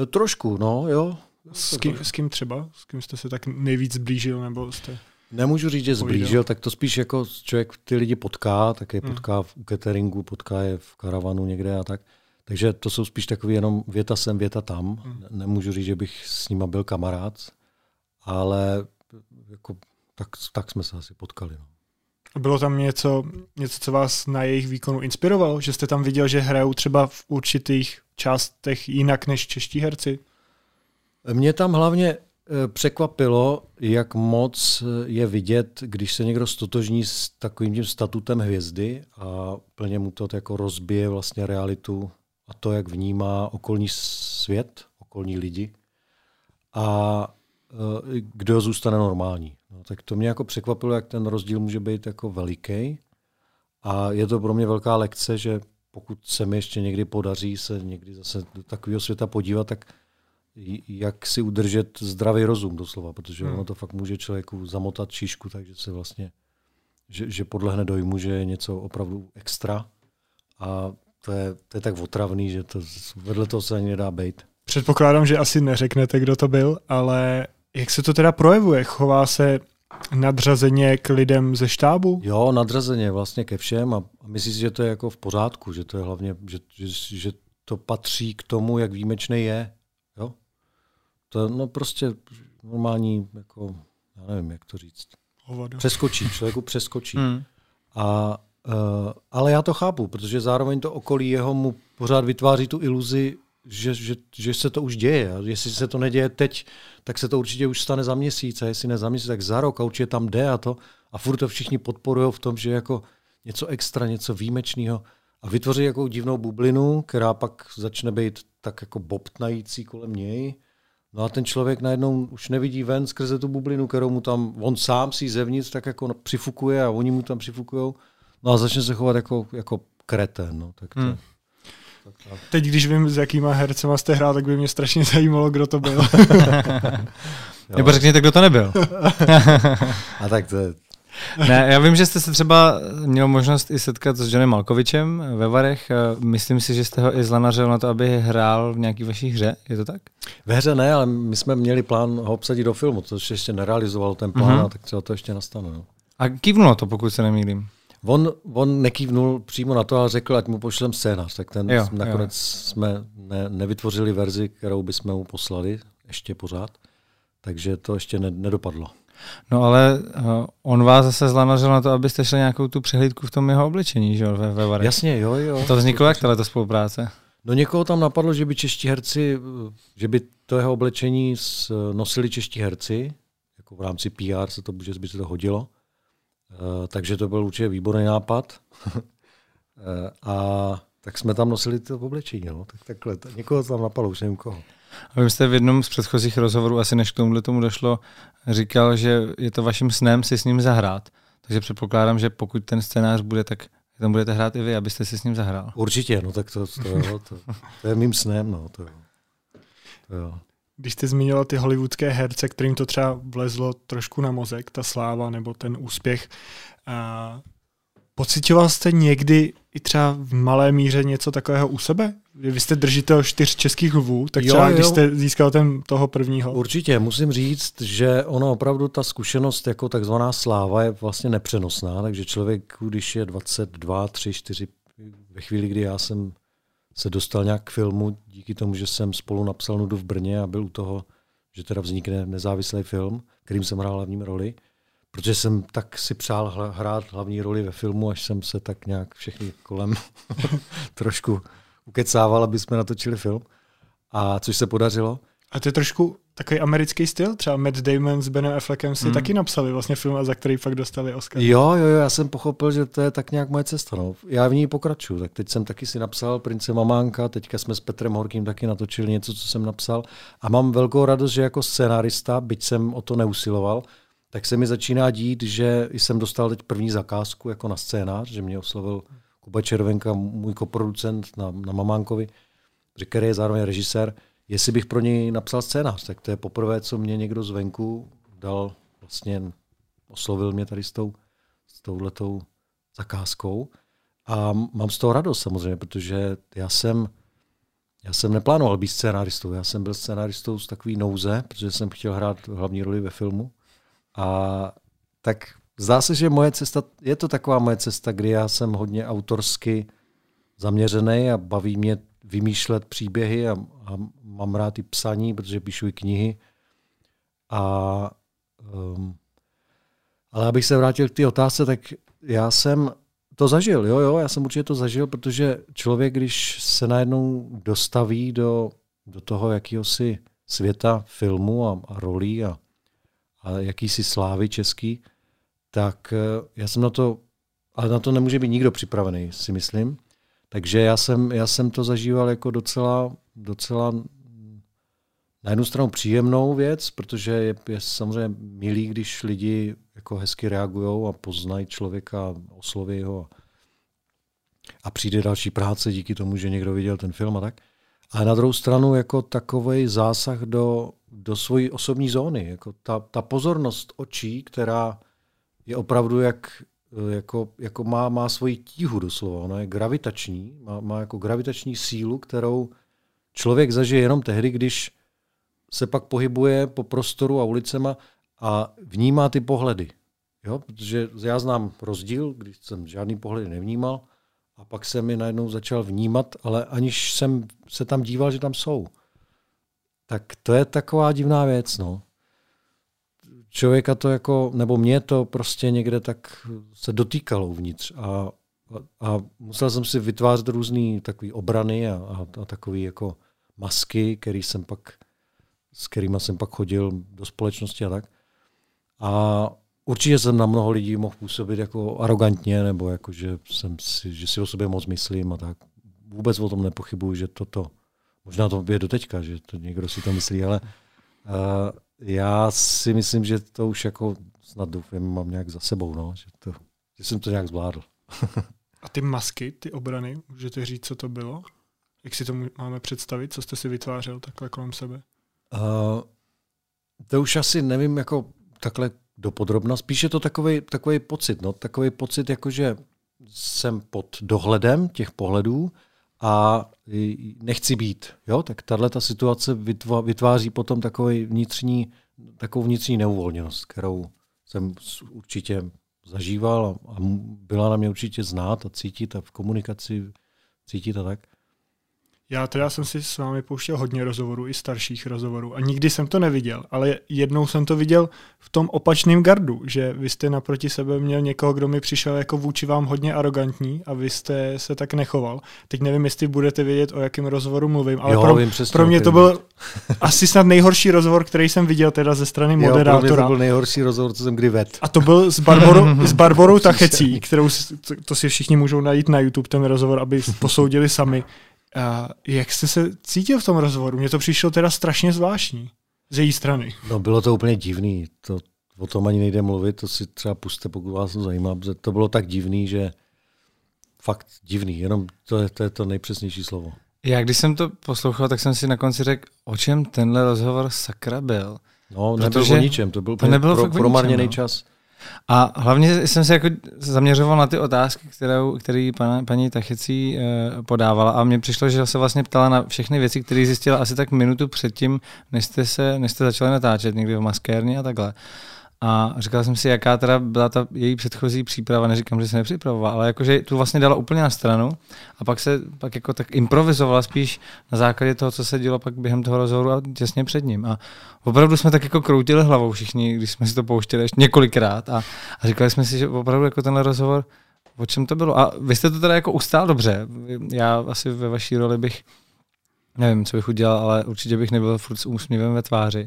E, trošku, no, jo. S kým, s kým třeba? S kým jste se tak nejvíc zblížil? Nebo jste... Nemůžu říct, že zblížil, tak to spíš jako člověk ty lidi potká, tak je hmm. potká v cateringu, potká je v karavanu někde a tak. Takže to jsou spíš takové jenom věta sem, věta tam. Hmm. Nemůžu říct, že bych s nima byl kamarád, ale jako, tak, tak jsme se asi potkali. No. Bylo tam něco, něco, co vás na jejich výkonu inspirovalo? Že jste tam viděl, že hrajou třeba v určitých částech jinak než čeští herci? Mě tam hlavně eh, překvapilo, jak moc eh, je vidět, když se někdo stotožní s takovým tím statutem hvězdy a plně mu to jako rozbije vlastně realitu a to, jak vnímá okolní svět, okolní lidi a eh, kdo zůstane normální. No, tak to mě jako překvapilo, jak ten rozdíl může být jako veliký. A je to pro mě velká lekce, že pokud se mi ještě někdy podaří se někdy zase do takového světa podívat, tak jak si udržet zdravý rozum doslova, protože hmm. ono to fakt může člověku zamotat číšku, takže se vlastně že, že podlehne dojmu, že je něco opravdu extra a to je, to je tak otravný, že to vedle toho se ani nedá být. Předpokládám, že asi neřeknete, kdo to byl, ale jak se to teda projevuje? Chová se nadřazeně k lidem ze štábu? Jo, nadřazeně vlastně ke všem a myslím si, že to je jako v pořádku, že to je hlavně, že, že, že to patří k tomu, jak výjimečný je. Jo? To no prostě normální, jako, já nevím, jak to říct. Hovado. Přeskočí, člověku přeskočí. Hmm. A, uh, ale já to chápu, protože zároveň to okolí jeho mu pořád vytváří tu iluzi, že, že, že se to už děje. A jestli se to neděje teď, tak se to určitě už stane za měsíc. A jestli ne za měsíc, tak za rok a určitě tam jde a to. A furt to všichni podporují v tom, že jako něco extra, něco výjimečného. A vytvoří jako divnou bublinu, která pak začne být tak jako bobtnající kolem něj. No a ten člověk najednou už nevidí ven skrze tu bublinu, kterou mu tam on sám si zevnitř tak jako přifukuje a oni mu tam přifukujou. No a začne se chovat jako, jako kreten. No. Tak to, hmm. Teď, když vím, s jakýma hercema jste hrál, tak by mě strašně zajímalo, kdo to byl. Nebo řekněte, kdo to nebyl. a tak to je, ne, já vím, že jste se třeba měl možnost i setkat s Johnem Malkovičem ve Varech. Myslím si, že jste ho i zlanařil na to, aby hrál v nějaký vaší hře. Je to tak? Ve hře ne, ale my jsme měli plán ho obsadit do filmu, což ještě nerealizoval ten plán, mm-hmm. tak třeba to ještě nastane. No. A kývnulo to, pokud se nemýlím. On, on nekývnul přímo na to, ale řekl, ať mu pošlem scénář. Tak ten jo, nakonec jo. jsme ne, nevytvořili verzi, kterou bychom mu poslali, ještě pořád. Takže to ještě ne, nedopadlo. No ale uh, on vás zase zlanařil na to, abyste šli nějakou tu přehlídku v tom jeho oblečení, že jo, ve, ve Varech. Jasně, jo, jo. To vzniklo jak tato spolupráce? No někoho tam napadlo, že by čeští herci, že by to jeho oblečení nosili čeští herci, jako v rámci PR se to, že by se to hodilo. Uh, takže to byl určitě výborný nápad. uh, a tak jsme tam nosili to oblečení, no. tak takhle. Někoho tam napadlo, už nevím koho. A vy jste v jednom z předchozích rozhovorů, asi než k tomuhle tomu došlo, říkal, že je to vaším snem si s ním zahrát. Takže předpokládám, že pokud ten scénář bude, tak tam budete hrát i vy, abyste si s ním zahrál. Určitě, no tak to, to, to, to, to je mým snem, no to, to jo. Když jste zmínila ty hollywoodské herce, kterým to třeba vlezlo trošku na mozek, ta sláva nebo ten úspěch, a pocitoval jste někdy i třeba v malé míře něco takového u sebe? Vy jste držitel čtyř českých lvů, tak třeba jo, když jste získal ten toho prvního. Určitě, musím říct, že ono opravdu ta zkušenost jako takzvaná sláva je vlastně nepřenosná, takže člověk, když je 22, 3, 4, ve chvíli, kdy já jsem se dostal nějak k filmu, díky tomu, že jsem spolu napsal Nudu v Brně a byl u toho, že teda vznikne nezávislý film, kterým jsem hrál hlavním roli, protože jsem tak si přál hrát hlavní roli ve filmu, až jsem se tak nějak všechny kolem trošku ukecával, aby jsme natočili film. A což se podařilo. A to je trošku takový americký styl? Třeba Matt Damon s Benem Affleckem si hmm. taky napsali vlastně film, za který fakt dostali Oscar. Jo, jo, jo, já jsem pochopil, že to je tak nějak moje cesta. No. Já v ní pokračuju. Tak teď jsem taky si napsal Prince Mamánka, teďka jsme s Petrem Horkým taky natočili něco, co jsem napsal. A mám velkou radost, že jako scénárista, byť jsem o to neusiloval, tak se mi začíná dít, že jsem dostal teď první zakázku jako na scénář, že mě oslovil Kuba Červenka, můj koproducent na, na Mamánkovi, který je zároveň režisér, jestli bych pro něj napsal scénář. Tak to je poprvé, co mě někdo zvenku dal, vlastně oslovil mě tady s, tou, s touhletou zakázkou. A mám z toho radost samozřejmě, protože já jsem, já jsem neplánoval být scénáristou. Já jsem byl scénáristou z takové nouze, protože jsem chtěl hrát hlavní roli ve filmu. A tak zdá se, že moje cesta, je to taková moje cesta, kdy já jsem hodně autorsky zaměřený a baví mě vymýšlet příběhy a, a mám rád i psaní, protože píšu i knihy. A, um, ale abych se vrátil k té otázce, tak já jsem to zažil, jo, jo, já jsem určitě to zažil, protože člověk, když se najednou dostaví do, do toho jakýhosi světa filmu a, a rolí a, a jakýsi slávy český, tak eh, já jsem na to, ale na to nemůže být nikdo připravený, si myslím. Takže já jsem, já jsem to zažíval jako docela, docela na jednu stranu příjemnou věc, protože je, je samozřejmě milý, když lidi jako hezky reagují a poznají člověka, osloví ho a přijde další práce díky tomu, že někdo viděl ten film a tak. A na druhou stranu jako takový zásah do, do svojí osobní zóny. Jako ta, ta pozornost očí, která je opravdu jak jako, jako má, má svoji tíhu doslova. Ona je gravitační, má, má jako gravitační sílu, kterou člověk zažije jenom tehdy, když se pak pohybuje po prostoru a ulicema a vnímá ty pohledy. Jo? Protože já znám rozdíl, když jsem žádný pohledy nevnímal a pak jsem je najednou začal vnímat, ale aniž jsem se tam díval, že tam jsou. Tak to je taková divná věc. No. Člověka to jako, nebo mě to prostě někde tak se dotýkalo uvnitř a, a musel jsem si vytvářet různé takové obrany a, a, a takové jako masky, který jsem pak, s kterými jsem pak chodil do společnosti a tak. A určitě jsem na mnoho lidí mohl působit jako arrogantně, nebo jako, že, jsem si, že si o sobě moc myslím a tak. Vůbec o tom nepochybuju, že toto, možná to je do teďka, že to někdo si to myslí, ale uh, já si myslím, že to už jako snad doufám, mám nějak za sebou, no, že, to, že jsem to nějak zvládl. a ty masky, ty obrany, můžete říct, co to bylo? Jak si to máme představit, co jste si vytvářel takhle kolem sebe? Uh, to už asi nevím, jako takhle dopodrobna. Spíš je to takový, takový pocit, no, takový pocit, jako že jsem pod dohledem těch pohledů a nechci být. Jo? Tak tahle ta situace vytváří potom takový vnitřní, takovou vnitřní neuvolněnost, kterou jsem určitě zažíval a byla na mě určitě znát a cítit a v komunikaci cítit a tak. Já teda jsem si s vámi pouštěl hodně rozhovorů, i starších rozhovorů a nikdy jsem to neviděl, ale jednou jsem to viděl v tom opačném gardu, že vy jste naproti sebe měl někoho, kdo mi přišel jako vůči vám hodně arrogantní a vy jste se tak nechoval. Teď nevím, jestli budete vědět, o jakém rozhovoru mluvím, ale jo, pro, vím přesně, pro mě to byl asi snad nejhorší rozhovor, který jsem viděl teda ze strany moderátora. Jo, pro mě to byl nejhorší rozhovor, co jsem kdy vedl. A to byl s Barborou, s Barborou Tachecí, kterou to, to si všichni můžou najít na YouTube, ten rozhovor, aby posoudili sami a jak jste se cítil v tom rozhovoru? Mně to přišlo teda strašně zvláštní z její strany. No bylo to úplně divný. To, o tom ani nejde mluvit, to si třeba puste, pokud vás to zajímá. To bylo tak divný, že fakt divný, jenom to je to, je to nejpřesnější slovo. Já když jsem to poslouchal, tak jsem si na konci řekl, o čem tenhle rozhovor sakra byl. No, nebyl o ničem, to byl to nebylo pro, promarněný no. čas. A hlavně jsem se jako zaměřoval na ty otázky, kterou, který pana, paní Tachecí eh, podávala a mně přišlo, že se vlastně ptala na všechny věci, které zjistila asi tak minutu předtím, než jste, se, než jste začali natáčet někdy v maskérně a takhle. A říkal jsem si, jaká teda byla ta její předchozí příprava, neříkám, že se nepřipravovala, ale jakože tu vlastně dala úplně na stranu a pak se pak jako tak improvizovala spíš na základě toho, co se dělo pak během toho rozhovoru a těsně před ním. A opravdu jsme tak jako kroutili hlavou všichni, když jsme si to pouštěli ještě několikrát a, a říkali jsme si, že opravdu jako tenhle rozhovor, o čem to bylo. A vy jste to teda jako ustál dobře. Já asi ve vaší roli bych nevím, co bych udělal, ale určitě bych nebyl furt s úsměvem ve tváři.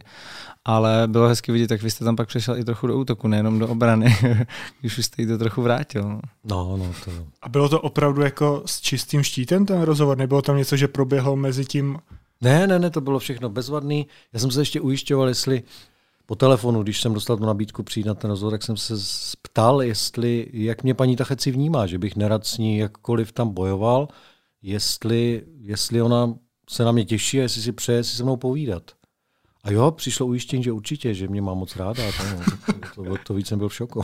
Ale bylo hezky vidět, tak vy jste tam pak přešel i trochu do útoku, nejenom do obrany, když už jste jí to trochu vrátil. No. no, no to... A bylo to opravdu jako s čistým štítem ten rozhovor? Nebylo tam něco, že proběhlo mezi tím? Ne, ne, ne, to bylo všechno bezvadný. Já jsem se ještě ujišťoval, jestli po telefonu, když jsem dostal tu nabídku přijít na ten rozhovor, tak jsem se ptal, jestli, jak mě paní Tacheci vnímá, že bych nerad s ní jakkoliv tam bojoval, jestli, jestli ona se na mě těší a jestli si přeje si se mnou povídat. A jo, přišlo ujištění, že určitě, že mě má moc ráda. To, to, to, to víc jsem byl v šoku.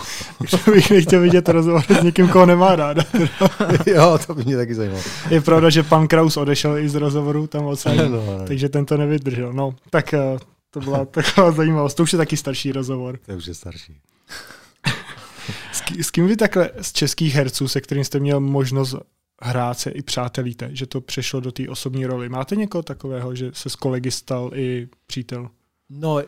že bych nechtěl vidět rozhovor s někým, koho nemá ráda. jo, to by mě taky zajímalo. Je pravda, že pan Kraus odešel i z rozhovoru tam od no, no. takže ten to nevydržel. No, tak eh, to byla taková zajímavost. To už je taky starší rozhovor. To už je starší. s, s kým vy takhle z českých herců, se kterým jste měl možnost hrát se i přátelíte, že to přešlo do té osobní roli. Máte někoho takového, že se s kolegy stal i přítel? No, uh,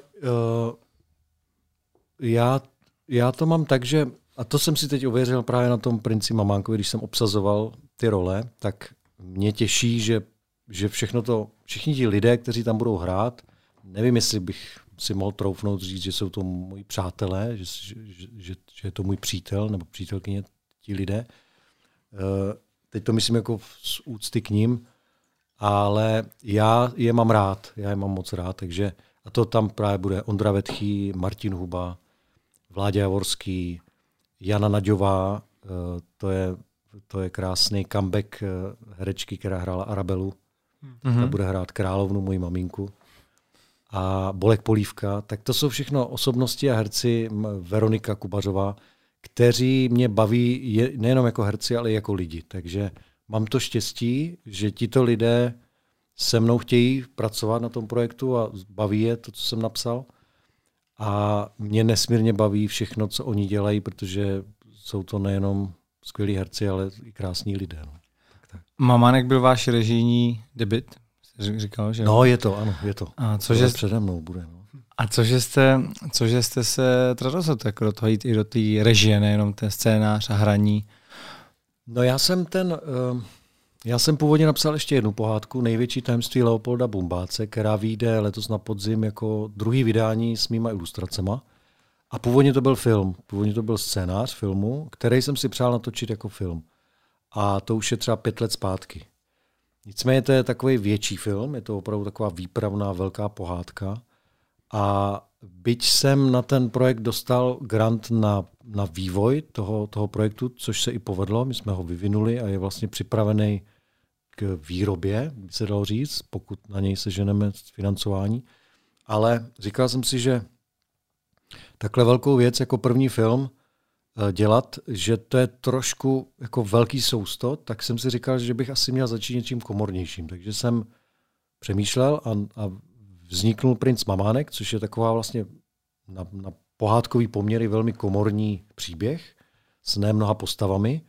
já, já to mám tak, že, a to jsem si teď uvěřil právě na tom princi Mamánkovi, když jsem obsazoval ty role, tak mě těší, že, že všechno to, všichni ti lidé, kteří tam budou hrát, nevím, jestli bych si mohl troufnout říct, že jsou to moji přátelé, že, že, že, že je to můj přítel nebo přítelkyně ti lidé. Teď to myslím jako z úcty k ním, ale já je mám rád, já je mám moc rád, takže a to tam právě bude Ondra Vetchý, Martin Huba, Vládě Javorský, Jana Naďová, eh, to je, to je krásný comeback eh, herečky, která hrála Arabelu. Mm-hmm. Ta bude hrát královnu, moji maminku. A Bolek Polívka, tak to jsou všechno osobnosti a herci, Veronika Kubařová, kteří mě baví je, nejenom jako herci, ale i jako lidi. Takže mám to štěstí, že tito lidé se mnou chtějí pracovat na tom projektu a baví je to, co jsem napsal. A mě nesmírně baví všechno, co oni dělají, protože jsou to nejenom skvělí herci, ale i krásní lidé. No. Tak, tak. Mamanek byl váš režijní debit? Říkal, že No, je to, ano, je to. A cože, přede mnou bude. No. A cože jste, cože jste se teda rozhodl jako do toho jít i do té režie, nejenom ten scénář a hraní? No já jsem ten, uh, já jsem původně napsal ještě jednu pohádku, Největší tajemství Leopolda Bumbáce, která vyjde letos na podzim jako druhý vydání s mýma ilustracema. A původně to byl film, původně to byl scénář filmu, který jsem si přál natočit jako film. A to už je třeba pět let zpátky. Nicméně to je takový větší film, je to opravdu taková výpravná velká pohádka. A byť jsem na ten projekt dostal grant na, na vývoj toho, toho projektu, což se i povedlo, my jsme ho vyvinuli a je vlastně připravený k výrobě, by se dalo říct, pokud na něj se ženeme financování. Ale říkal jsem si, že takhle velkou věc jako první film eh, dělat, že to je trošku jako velký sousto, tak jsem si říkal, že bych asi měl začít něčím komornějším. Takže jsem přemýšlel a, a vzniknul Princ Mamánek, což je taková vlastně na, na pohádkový poměry velmi komorní příběh s nemnoha postavami,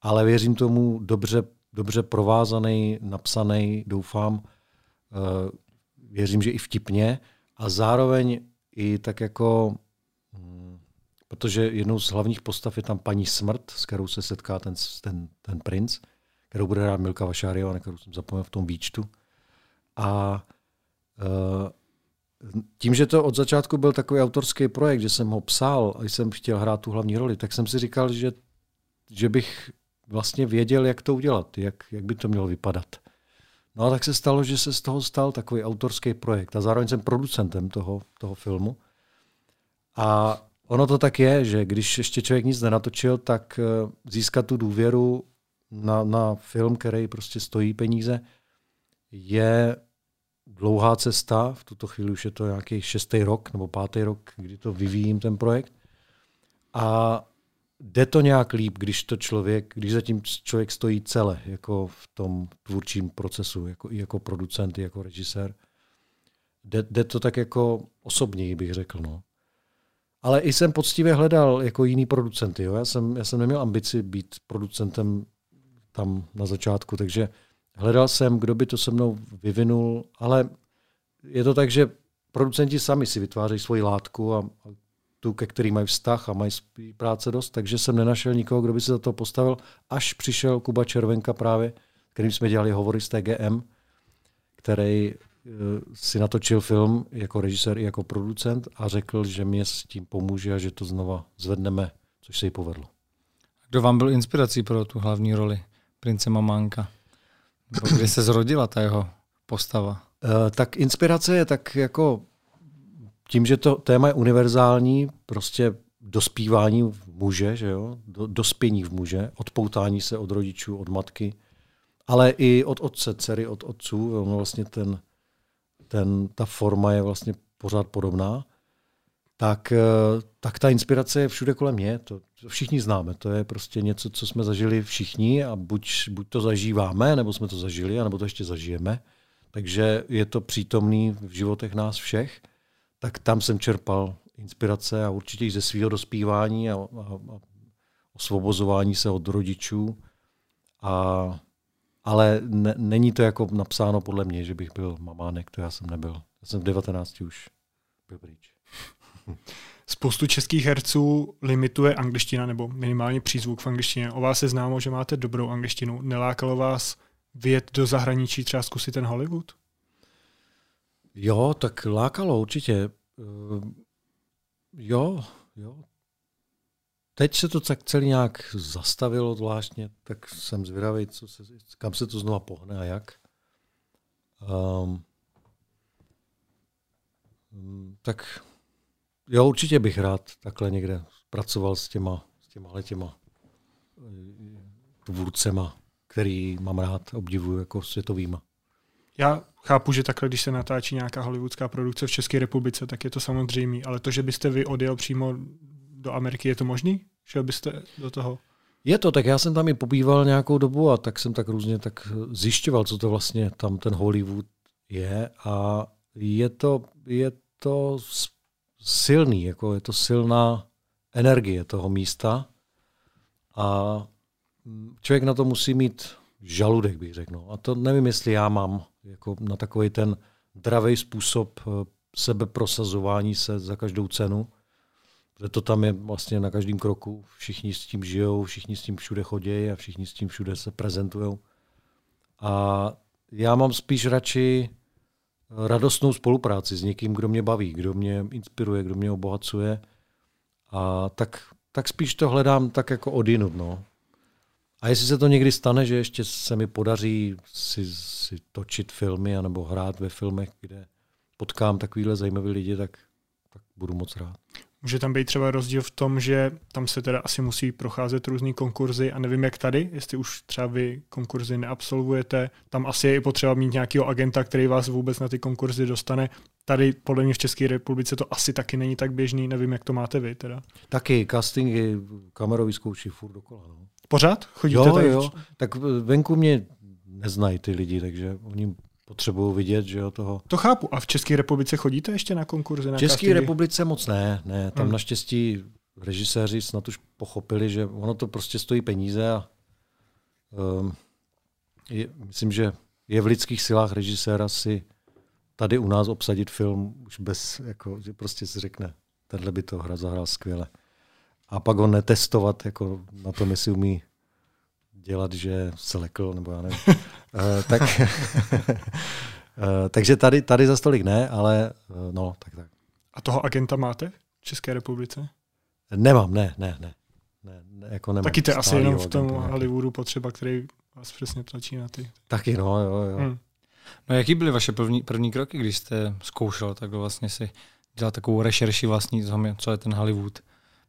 ale věřím tomu dobře, dobře provázaný, napsaný, doufám, eh, věřím, že i vtipně a zároveň i tak jako, hm, protože jednou z hlavních postav je tam paní Smrt, s kterou se setká ten, ten, ten princ, kterou bude hrát Milka Vašáriova, na kterou jsem zapomněl v tom výčtu. A tím, že to od začátku byl takový autorský projekt, že jsem ho psal a jsem chtěl hrát tu hlavní roli, tak jsem si říkal, že, že bych vlastně věděl, jak to udělat, jak, jak by to mělo vypadat. No a tak se stalo, že se z toho stal takový autorský projekt a zároveň jsem producentem toho, toho filmu. A ono to tak je, že když ještě člověk nic nenatočil, tak eh, získat tu důvěru na, na film, který prostě stojí peníze, je dlouhá cesta, v tuto chvíli už je to nějaký šestý rok nebo pátý rok, kdy to vyvíjím ten projekt. A jde to nějak líp, když to člověk, když zatím člověk stojí celé, jako v tom tvůrčím procesu, jako, jako producent, jako režisér. Jde, jde to tak jako osobněji, bych řekl. No. Ale i jsem poctivě hledal jako jiný producenty. Jo. Já, jsem, já jsem neměl ambici být producentem tam na začátku, takže Hledal jsem, kdo by to se mnou vyvinul, ale je to tak, že producenti sami si vytvářejí svoji látku a, tu, ke který mají vztah a mají práce dost, takže jsem nenašel nikoho, kdo by se za to postavil, až přišel Kuba Červenka právě, kterým jsme dělali hovory z TGM, který eh, si natočil film jako režisér i jako producent a řekl, že mě s tím pomůže a že to znova zvedneme, což se jí povedlo. Kdo vám byl inspirací pro tu hlavní roli prince Mamánka? Kdy se zrodila ta jeho postava? Uh, tak inspirace je tak jako tím, že to téma je univerzální, prostě dospívání v muže, že jo? Do, dospění v muže, odpoutání se od rodičů, od matky, ale i od otce, dcery, od otců. Vlastně ten, ten, ta forma je vlastně pořád podobná tak, eh, tak ta inspirace je všude kolem mě. To, to všichni známe. To je prostě něco, co jsme zažili všichni a buď, buď to zažíváme, nebo jsme to zažili, nebo to ještě zažijeme. Takže je to přítomný v životech nás všech. Tak tam jsem čerpal inspirace a určitě i ze svého dospívání a, a, a osvobozování se od rodičů. A, ale ne, není to jako napsáno podle mě, že bych byl mamánek, to já jsem nebyl. Já jsem v 19 už byl pryč. Spoustu českých herců limituje angličtina nebo minimálně přízvuk v angličtině. O vás je známo, že máte dobrou angličtinu. Nelákalo vás vyjet do zahraničí, třeba zkusit ten Hollywood? Jo, tak lákalo určitě. Uh, jo, jo. Teď se to tak celý nějak zastavilo zvláštně, tak jsem zvědavý, co se, kam se to znova pohne a jak. Um, tak Jo, určitě bych rád takhle někde pracoval s těma, s těma těma eh, tvůrcema, který mám rád, obdivuju jako světovýma. Já chápu, že takhle, když se natáčí nějaká hollywoodská produkce v České republice, tak je to samozřejmé, ale to, že byste vy odjel přímo do Ameriky, je to možný? Šel byste do toho? Je to, tak já jsem tam i pobýval nějakou dobu a tak jsem tak různě tak zjišťoval, co to vlastně tam ten Hollywood je a je to, je to silný, jako je to silná energie toho místa a člověk na to musí mít žaludek, bych řekl. No. A to nevím, jestli já mám jako na takový ten dravý způsob eh, sebeprosazování se za každou cenu. Protože to tam je vlastně na každém kroku. Všichni s tím žijou, všichni s tím všude chodí a všichni s tím všude se prezentují. A já mám spíš radši radostnou spolupráci s někým, kdo mě baví, kdo mě inspiruje, kdo mě obohacuje. A tak, tak spíš to hledám tak jako odinut. No. A jestli se to někdy stane, že ještě se mi podaří si, si točit filmy anebo hrát ve filmech, kde potkám takovýhle zajímavý lidi, tak, tak budu moc rád. Může tam být třeba rozdíl v tom, že tam se teda asi musí procházet různý konkurzy a nevím jak tady, jestli už třeba vy konkurzy neabsolvujete, tam asi je i potřeba mít nějakého agenta, který vás vůbec na ty konkurzy dostane. Tady podle mě v České republice to asi taky není tak běžný, nevím, jak to máte vy teda. Taky castingy, kamerový zkouší furt dokola. No. Pořád? Chodíte jo, tady? Jo, tak venku mě neznají ty lidi, takže oni potřebují vidět, že jo, toho. To chápu. A v České republice chodíte ještě na konkurzy? V České republice moc ne, ne. Tam hmm. naštěstí režiséři snad už pochopili, že ono to prostě stojí peníze a um, je, myslím, že je v lidských silách režiséra si tady u nás obsadit film už bez, jako, že prostě si řekne, tenhle by to hra zahrál skvěle. A pak ho netestovat jako na tom, jestli umí dělat, že se lekl, nebo já nevím. uh, tak, uh, takže tady, tady za stolik ne, ale uh, no, tak tak. A toho agenta máte v České republice? Nemám, ne, ne, ne. ne, ne jako nemám Taky to je asi jenom v tom agenta, Hollywoodu potřeba, který vás přesně tlačí na ty. Taky, no, jo, jo. Hmm. No jaký byly vaše první, první kroky, když jste zkoušel tak vlastně si dělat takovou rešerši vlastní, co je ten Hollywood?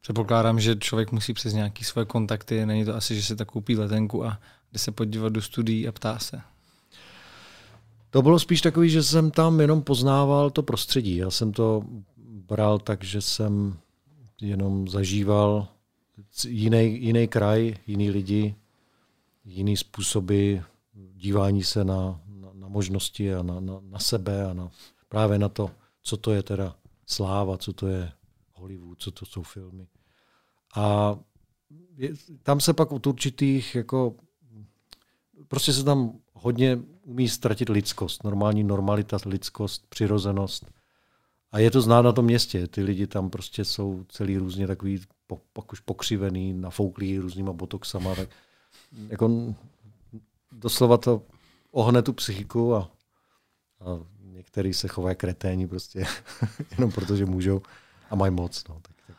Předpokládám, že člověk musí přes nějaké svoje kontakty, není to asi, že si tak koupí letenku a jde se podívat do studií a ptá se. To bylo spíš takový, že jsem tam jenom poznával to prostředí. Já jsem to bral tak, že jsem jenom zažíval jiný, jiný kraj, jiný lidi, jiný způsoby dívání se na, na, na možnosti a na, na, na sebe a na, právě na to, co to je teda sláva, co to je Hollywood, co to jsou filmy. A je, tam se pak u určitých, jako, prostě se tam hodně umí ztratit lidskost, normální normalita, lidskost, přirozenost. A je to znát na tom městě. Ty lidi tam prostě jsou celý různě takový po, pak už pokřivený, nafouklý různýma botoxama. Tak jako doslova to ohne tu psychiku a, a některý se chovají kreténi prostě jenom protože můžou a mají moc. No, tak, tak.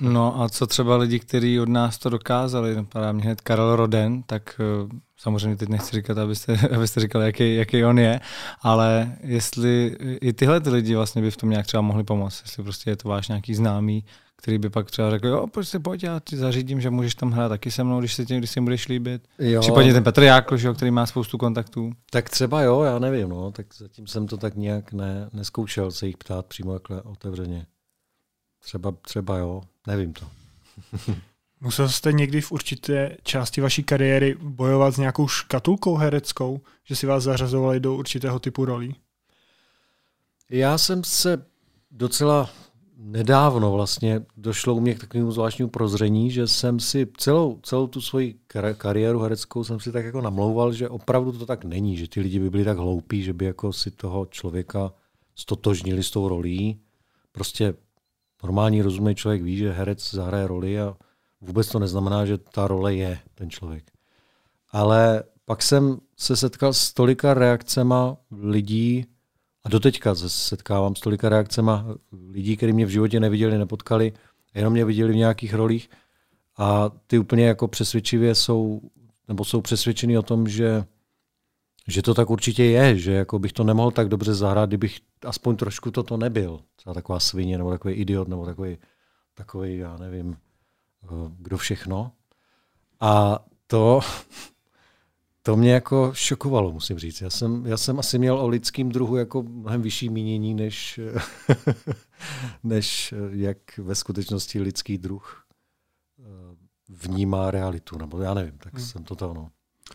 no a co třeba lidi, kteří od nás to dokázali, napadá mě hned Karel Roden, tak uh, samozřejmě teď nechci říkat, abyste, abyste říkali, jaký, jaký on je, ale jestli i tyhle ty lidi vlastně by v tom nějak třeba mohli pomoct, jestli prostě je to váš nějaký známý, který by pak třeba řekl, jo, prostě pojď, já ti zařídím, že můžeš tam hrát taky se mnou, když se tím, když si budeš líbit. Jo. Případně ten Petr Jákl, že, který má spoustu kontaktů. Tak třeba jo, já nevím, no, tak zatím jsem to tak nějak ne, neskoušel se jich ptát přímo takhle otevřeně. Třeba, třeba jo, nevím to. Musel jste někdy v určité části vaší kariéry bojovat s nějakou škatulkou hereckou, že si vás zařazovali do určitého typu rolí? Já jsem se docela nedávno vlastně došlo u mě k takovému zvláštnímu prozření, že jsem si celou, celou tu svoji kariéru hereckou jsem si tak jako namlouval, že opravdu to tak není, že ty lidi by byli tak hloupí, že by jako si toho člověka stotožnili s tou rolí. Prostě normální rozumný člověk ví, že herec zahraje roli a vůbec to neznamená, že ta role je ten člověk. Ale pak jsem se setkal s tolika reakcema lidí, a doteďka se setkávám s tolika reakcema lidí, kteří mě v životě neviděli, nepotkali, jenom mě viděli v nějakých rolích a ty úplně jako přesvědčivě jsou, nebo jsou přesvědčený o tom, že, že to tak určitě je, že jako bych to nemohl tak dobře zahrát, kdybych aspoň trošku toto nebyl. Třeba taková svině, nebo takový idiot, nebo takový, takový já nevím, eh, kdo všechno. A to, to mě jako šokovalo, musím říct. Já jsem, já jsem asi měl o lidském druhu jako mnohem vyšší mínění, než, než jak ve skutečnosti lidský druh vnímá realitu, nebo já nevím, tak hmm. jsem to to, no.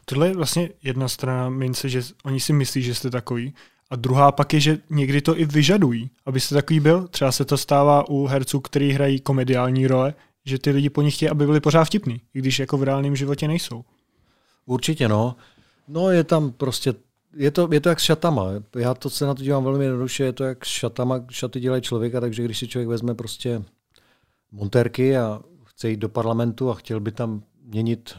Tohle je vlastně jedna strana mince, že oni si myslí, že jste takový, a druhá pak je, že někdy to i vyžadují, abyste takový byl. Třeba se to stává u herců, kteří hrají komediální role, že ty lidi po nich chtějí, aby byli pořád vtipní, i když jako v reálném životě nejsou. Určitě, no. No je tam prostě, je to, je to jak s šatama. Já to se na to dívám velmi jednoduše, je to jak s šatama, šaty dělají člověka, takže když si člověk vezme prostě montérky a chce jít do parlamentu a chtěl by tam měnit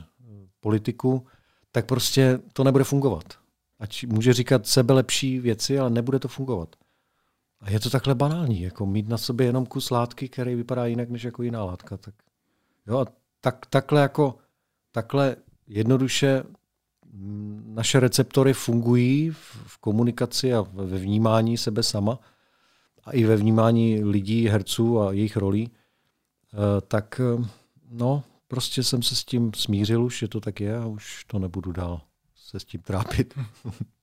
politiku, tak prostě to nebude fungovat. Ať může říkat sebe lepší věci, ale nebude to fungovat. A je to takhle banální, jako mít na sobě jenom kus látky, který vypadá jinak než jako jiná látka. Tak, jo, a tak, takhle jako takhle jednoduše naše receptory fungují v, v komunikaci a ve vnímání sebe sama a i ve vnímání lidí, herců a jejich rolí, eh, tak eh, no, prostě jsem se s tím smířil už, že to tak je a už to nebudu dál se s tím trápit.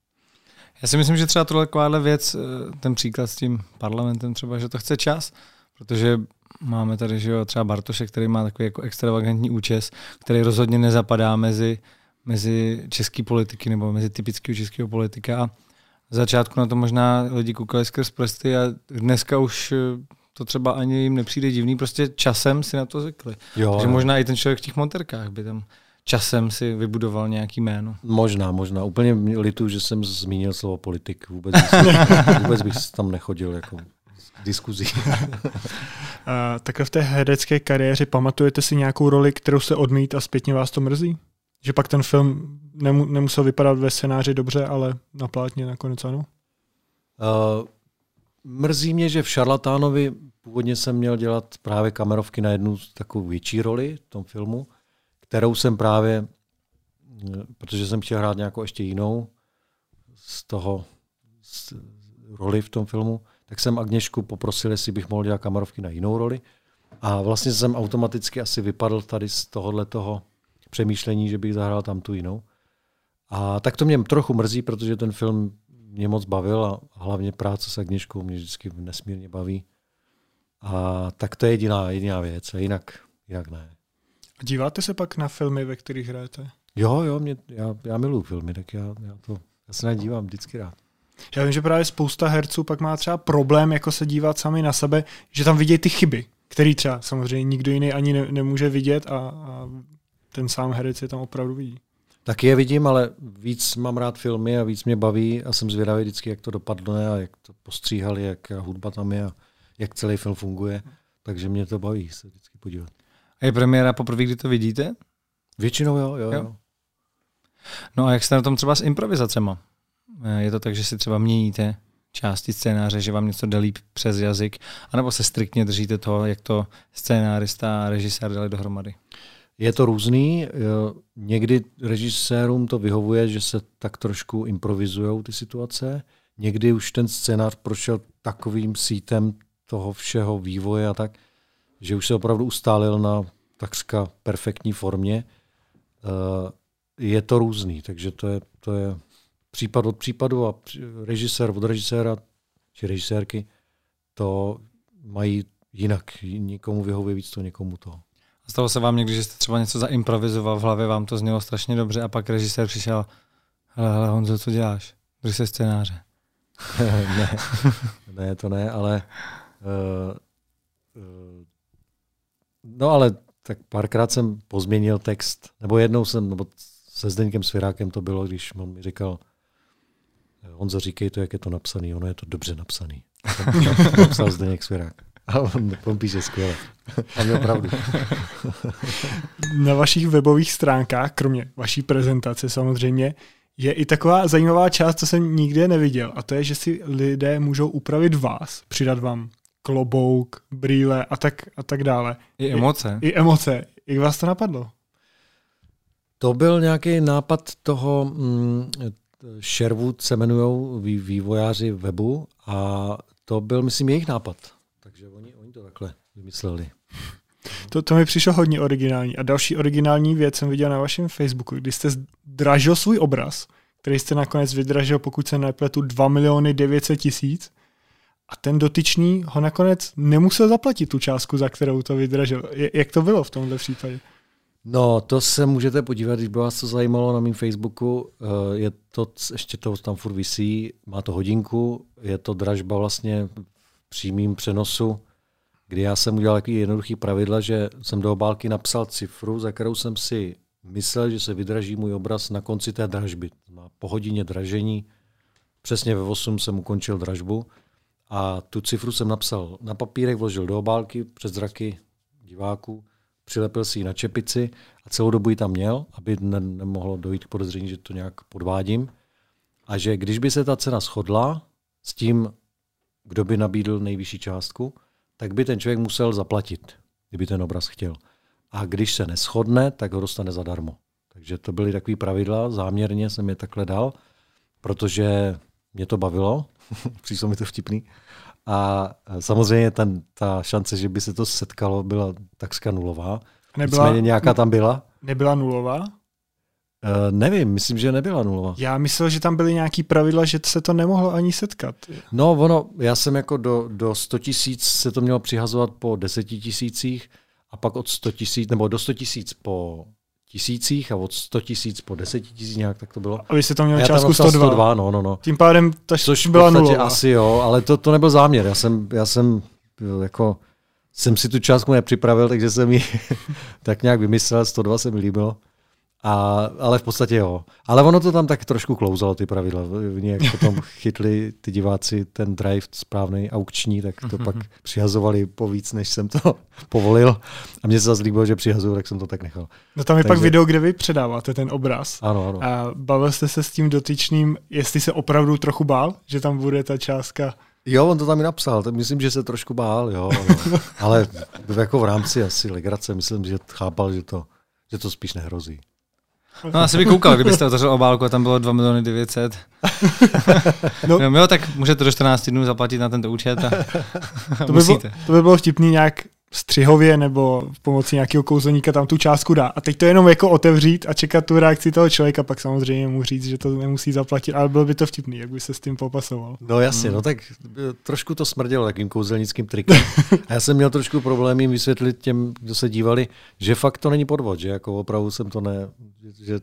Já si myslím, že třeba tohle takováhle věc, eh, ten příklad s tím parlamentem třeba, že to chce čas, protože máme tady že jo, třeba Bartoše, který má takový jako extravagantní účes, který rozhodně nezapadá mezi, mezi český politiky nebo mezi typického českého politika. A v začátku na to možná lidi koukali skrz prsty a dneska už eh, to třeba ani jim nepřijde divný, prostě časem si na to zvykli. Jo, Takže možná i ten člověk v těch monterkách by tam časem si vybudoval nějaký jméno. Možná, možná. Úplně litu, že jsem zmínil slovo politik. Vůbec bych, vůbec bych tam nechodil jako diskuzí. takhle v té herecké kariéře pamatujete si nějakou roli, kterou se odmít a zpětně vás to mrzí? Že pak ten film nemu, nemusel vypadat ve scénáři dobře, ale na plátně nakonec ano? Uh, mrzí mě, že v Šarlatánovi původně jsem měl dělat právě kamerovky na jednu takovou větší roli v tom filmu kterou jsem právě, protože jsem chtěl hrát nějakou ještě jinou z toho z roli v tom filmu, tak jsem Agněšku poprosil, jestli bych mohl dělat kamerovky na jinou roli. A vlastně jsem automaticky asi vypadl tady z tohohle toho přemýšlení, že bych zahrál tam tu jinou. A tak to mě trochu mrzí, protože ten film mě moc bavil a hlavně práce s Agněškou mě vždycky nesmírně baví. A tak to je jediná, jediná věc, a jinak, jinak ne. A díváte se pak na filmy, ve kterých hrajete? Jo, jo, mě, já, já miluji filmy, tak já, já, to, já se na dívám vždycky rád. Já vím, že právě spousta herců pak má třeba problém jako se dívat sami na sebe, že tam vidějí ty chyby, který třeba samozřejmě nikdo jiný ani ne, nemůže vidět a, a ten sám herec je tam opravdu vidí. Tak je vidím, ale víc mám rád filmy a víc mě baví a jsem zvědavý vždycky, jak to dopadne a jak to postříhali, jak hudba tam je a jak celý film funguje. Takže mě to baví se vždycky podívat. A je premiéra poprvé, kdy to vidíte? Většinou jo, jo, jo. No a jak jste na tom třeba s improvizacema? Eh, je to tak, že si třeba měníte části scénáře, že vám něco jde líp přes jazyk, anebo se striktně držíte toho, jak to scénárista a režisér dali dohromady? Je to různý. Někdy režisérům to vyhovuje, že se tak trošku improvizují ty situace. Někdy už ten scénář prošel takovým sítem toho všeho vývoje a tak, že už se opravdu ustálil na takřka perfektní formě. Eh, je to různý, takže to je, to je případ od případu a režisér od režiséra či režisérky to mají jinak. Někomu vyhovuje víc to, někomu to. A stalo se vám někdy, že jste třeba něco zaimprovizoval v hlavě, vám to znělo strašně dobře a pak režisér přišel, hele, hele Honzo, co děláš? Drž se scénáře. ne, ne, to ne, ale No ale tak párkrát jsem pozměnil text, nebo jednou jsem, nebo se Zdeňkem Svirákem to bylo, když on mi říkal, Honzo, říkej to, jak je to napsaný, ono je to dobře napsaný. To psal Zdeněk Svirák. A on, on píše skvěle. A měl pravdu. Na vašich webových stránkách, kromě vaší prezentace samozřejmě, je i taková zajímavá část, co jsem nikde neviděl. A to je, že si lidé můžou upravit vás, přidat vám klobouk, brýle a tak, a tak dále. I emoce. I, I emoce. Jak vás to napadlo? To byl nějaký nápad toho, mm, Sherwood se jmenují vývojáři webu a to byl, myslím, jejich nápad. Takže oni, oni to takhle vymysleli. To, to mi přišlo hodně originální. A další originální věc jsem viděl na vašem Facebooku, kdy jste zdražil svůj obraz, který jste nakonec vydražil, pokud se nepletu, 2 miliony 900 tisíc a ten dotyčný ho nakonec nemusel zaplatit tu částku, za kterou to vydražil. Jak to bylo v tomhle případě? No, to se můžete podívat, když by vás to zajímalo na mém Facebooku. Eh, je to, ještě to tam furt visí, má to hodinku, je to dražba vlastně v přímým přenosu, kdy já jsem udělal takový jednoduchý pravidla, že jsem do obálky napsal cifru, za kterou jsem si myslel, že se vydraží můj obraz na konci té dražby. Po hodině dražení, přesně ve 8 jsem ukončil dražbu a tu cifru jsem napsal na papírek, vložil do obálky přes zraky diváků, přilepil si ji na čepici a celou dobu ji tam měl, aby ne- nemohlo dojít k podezření, že to nějak podvádím. A že když by se ta cena shodla s tím, kdo by nabídl nejvyšší částku, tak by ten člověk musel zaplatit, kdyby ten obraz chtěl. A když se neschodne, tak ho dostane zadarmo. Takže to byly takové pravidla, záměrně jsem je takhle dal, protože mě to bavilo, přišlo mi to vtipný. A samozřejmě ten, ta šance, že by se to setkalo, byla takřka nulová. Nebyla, Nicméně nějaká tam byla. Nebyla nulová? Uh, nevím, myslím, že nebyla nulová. Já myslel, že tam byly nějaký pravidla, že se to nemohlo ani setkat. No, ono, já jsem jako do, do 100 tisíc se to mělo přihazovat po 10 tisících a pak od 100 tisíc, nebo do 100 tisíc po tisících a od 100 tisíc po 10 tisíc nějak tak to bylo. A vy jste to měl částku 102. 102. no, no, no. Tím pádem to Což byla nulová. asi jo, ale to, to nebyl záměr. Já jsem, já jsem jako jsem si tu částku nepřipravil, takže jsem ji tak nějak vymyslel, 102 se mi líbilo. A, ale v podstatě jo. Ale ono to tam tak trošku klouzalo, ty pravidla. Jak potom chytli ty diváci ten drive správný aukční, tak to pak přihazovali po víc, než jsem to povolil. A mně se zase líbilo, že přihazují, tak jsem to tak nechal. No tam je Takže... pak video, kde vy předáváte ten obraz. Ano, ano. A bavil jste se s tím dotyčným, jestli se opravdu trochu bál, že tam bude ta částka Jo, on to tam i napsal, tak myslím, že se trošku bál, jo, ale, ale jako v rámci asi legrace, myslím, že chápal, že to, že to spíš nehrozí. No asi by koukal, kdybyste otevřel obálku a tam bylo 2 miliony 900. no. no jo, tak můžete do 14 dnů zaplatit na tento účet a, to, by bylo, to by bylo vtipný nějak střihově nebo v pomocí nějakého kouzelníka tam tu částku dá. A teď to jenom jako otevřít a čekat tu reakci toho člověka, pak samozřejmě mu říct, že to nemusí zaplatit, ale bylo by to vtipný, jak by se s tím popasoval. No jasně, hmm. no tak trošku to smrdělo takým kouzelnickým trikem. A já jsem měl trošku problém jim vysvětlit těm, kdo se dívali, že fakt to není podvod, že jako opravdu jsem to ne, že,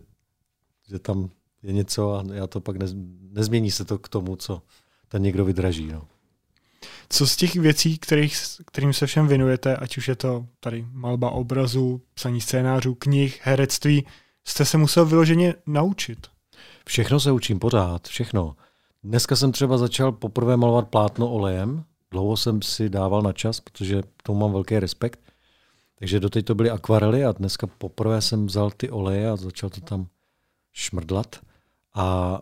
že tam je něco a já to pak nez, nezmění se to k tomu, co ten někdo vydraží. No. Co z těch věcí, kterých, kterým se všem věnujete, ať už je to tady malba obrazu, psaní scénářů, knih, herectví, jste se musel vyloženě naučit? Všechno se učím pořád, všechno. Dneska jsem třeba začal poprvé malovat plátno olejem. Dlouho jsem si dával na čas, protože tomu mám velký respekt. Takže doteď to byly akvarely a dneska poprvé jsem vzal ty oleje a začal to tam šmrdlat. A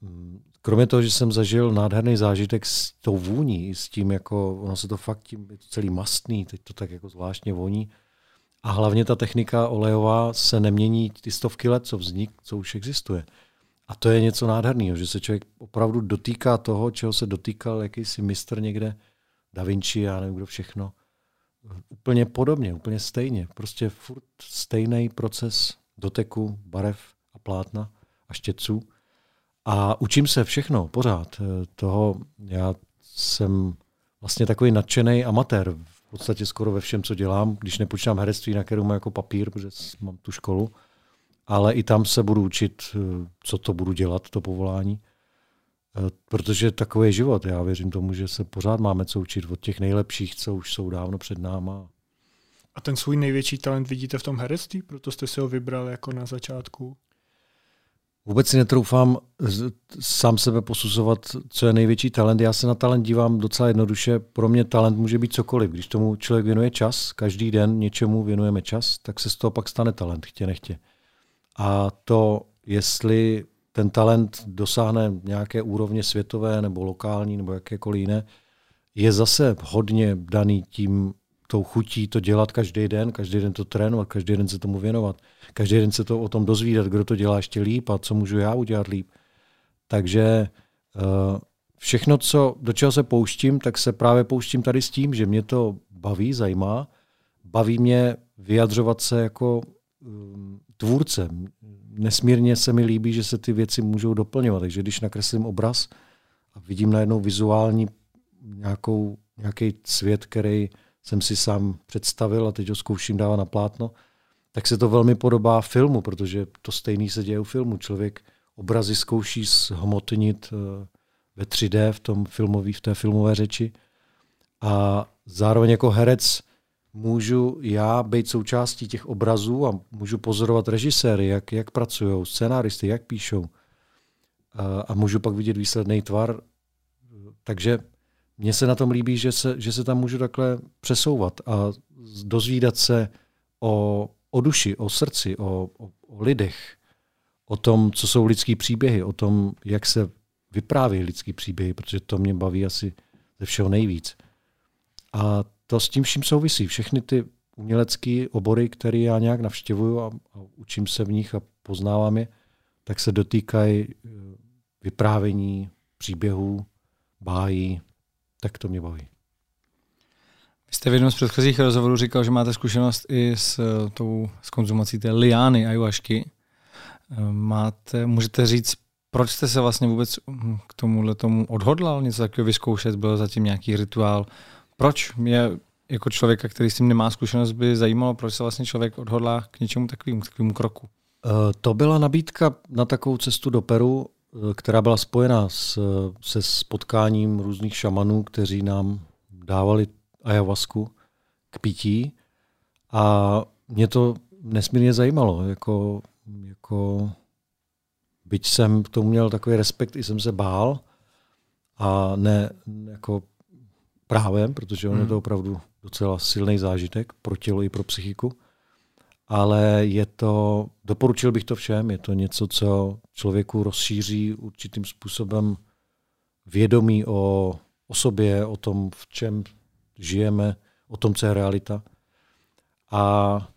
mm, kromě toho, že jsem zažil nádherný zážitek s tou vůní, s tím, jako ono se to fakt tím, je to celý mastný, teď to tak jako zvláštně voní. A hlavně ta technika olejová se nemění ty stovky let, co vznik, co už existuje. A to je něco nádherného, že se člověk opravdu dotýká toho, čeho se dotýkal jakýsi mistr někde, Da Vinci, já nevím kdo všechno. Úplně podobně, úplně stejně. Prostě furt stejný proces doteku, barev a plátna a štětců. A učím se všechno, pořád. Eh, toho já jsem vlastně takový nadšený amatér v podstatě skoro ve všem, co dělám, když nepočítám herectví, na kterou mám jako papír, protože mám tu školu, ale i tam se budu učit, eh, co to budu dělat, to povolání. Eh, protože takový je život. Já věřím tomu, že se pořád máme co učit od těch nejlepších, co už jsou dávno před náma. A ten svůj největší talent vidíte v tom herectví? Proto jste si ho vybral jako na začátku? Vůbec si netroufám sám sebe posuzovat, co je největší talent. Já se na talent dívám docela jednoduše. Pro mě talent může být cokoliv. Když tomu člověk věnuje čas, každý den něčemu věnujeme čas, tak se z toho pak stane talent, chtě nechtě. A to, jestli ten talent dosáhne nějaké úrovně světové nebo lokální nebo jakékoliv jiné, je zase hodně daný tím, tou chutí to dělat každý den, každý den to trénovat, každý den se tomu věnovat, každý den se to o tom dozvídat, kdo to dělá ještě líp a co můžu já udělat líp. Takže uh, všechno, co, do čeho se pouštím, tak se právě pouštím tady s tím, že mě to baví, zajímá. Baví mě vyjadřovat se jako um, tvůrce. Nesmírně se mi líbí, že se ty věci můžou doplňovat. Takže když nakreslím obraz a vidím najednou vizuální nějakou, nějaký svět, který jsem si sám představil a teď ho zkouším dávat na plátno, tak se to velmi podobá filmu, protože to stejný se děje u filmu. Člověk obrazy zkouší zhmotnit eh, ve 3D v, tom filmový, v té filmové řeči a zároveň jako herec můžu já být součástí těch obrazů a můžu pozorovat režiséry, jak, jak pracují, scénáristy, jak píšou. A, a můžu pak vidět výsledný tvar. Takže mně se na tom líbí, že se, že se tam můžu takhle přesouvat a dozvídat se o, o duši, o srdci, o, o, o lidech, o tom, co jsou lidský příběhy, o tom, jak se vypráví lidský příběhy, protože to mě baví asi ze všeho nejvíc. A to s tím vším souvisí. Všechny ty umělecké obory, které já nějak navštěvuju a, a učím se v nich a poznávám je, tak se dotýkají e, vyprávění, příběhů, bájí, tak to mě baví. Vy jste v jednom z předchozích rozhovorů říkal, že máte zkušenost i s, e, tou, s konzumací té liány ayahuasky. E, máte, můžete říct, proč jste se vlastně vůbec k tomuhle tomu odhodlal něco takového vyzkoušet? Byl zatím nějaký rituál? Proč mě jako člověka, který s tím nemá zkušenost, by zajímalo, proč se vlastně člověk odhodlá k něčemu takovému, k takovému kroku? Eh, to byla nabídka na takovou cestu do Peru, eh, která byla spojena s, se spotkáním různých šamanů, kteří nám dávali ayahuasku k pití. A mě to nesmírně zajímalo. Jako, jako, byť jsem k tomu měl takový respekt, i jsem se bál. A ne, jako právem, protože on hmm. je to opravdu docela silný zážitek pro tělo i pro psychiku. Ale je to, doporučil bych to všem, je to něco, co člověku rozšíří určitým způsobem vědomí o, o sobě, o tom, v čem žijeme, o tom, co je realita. A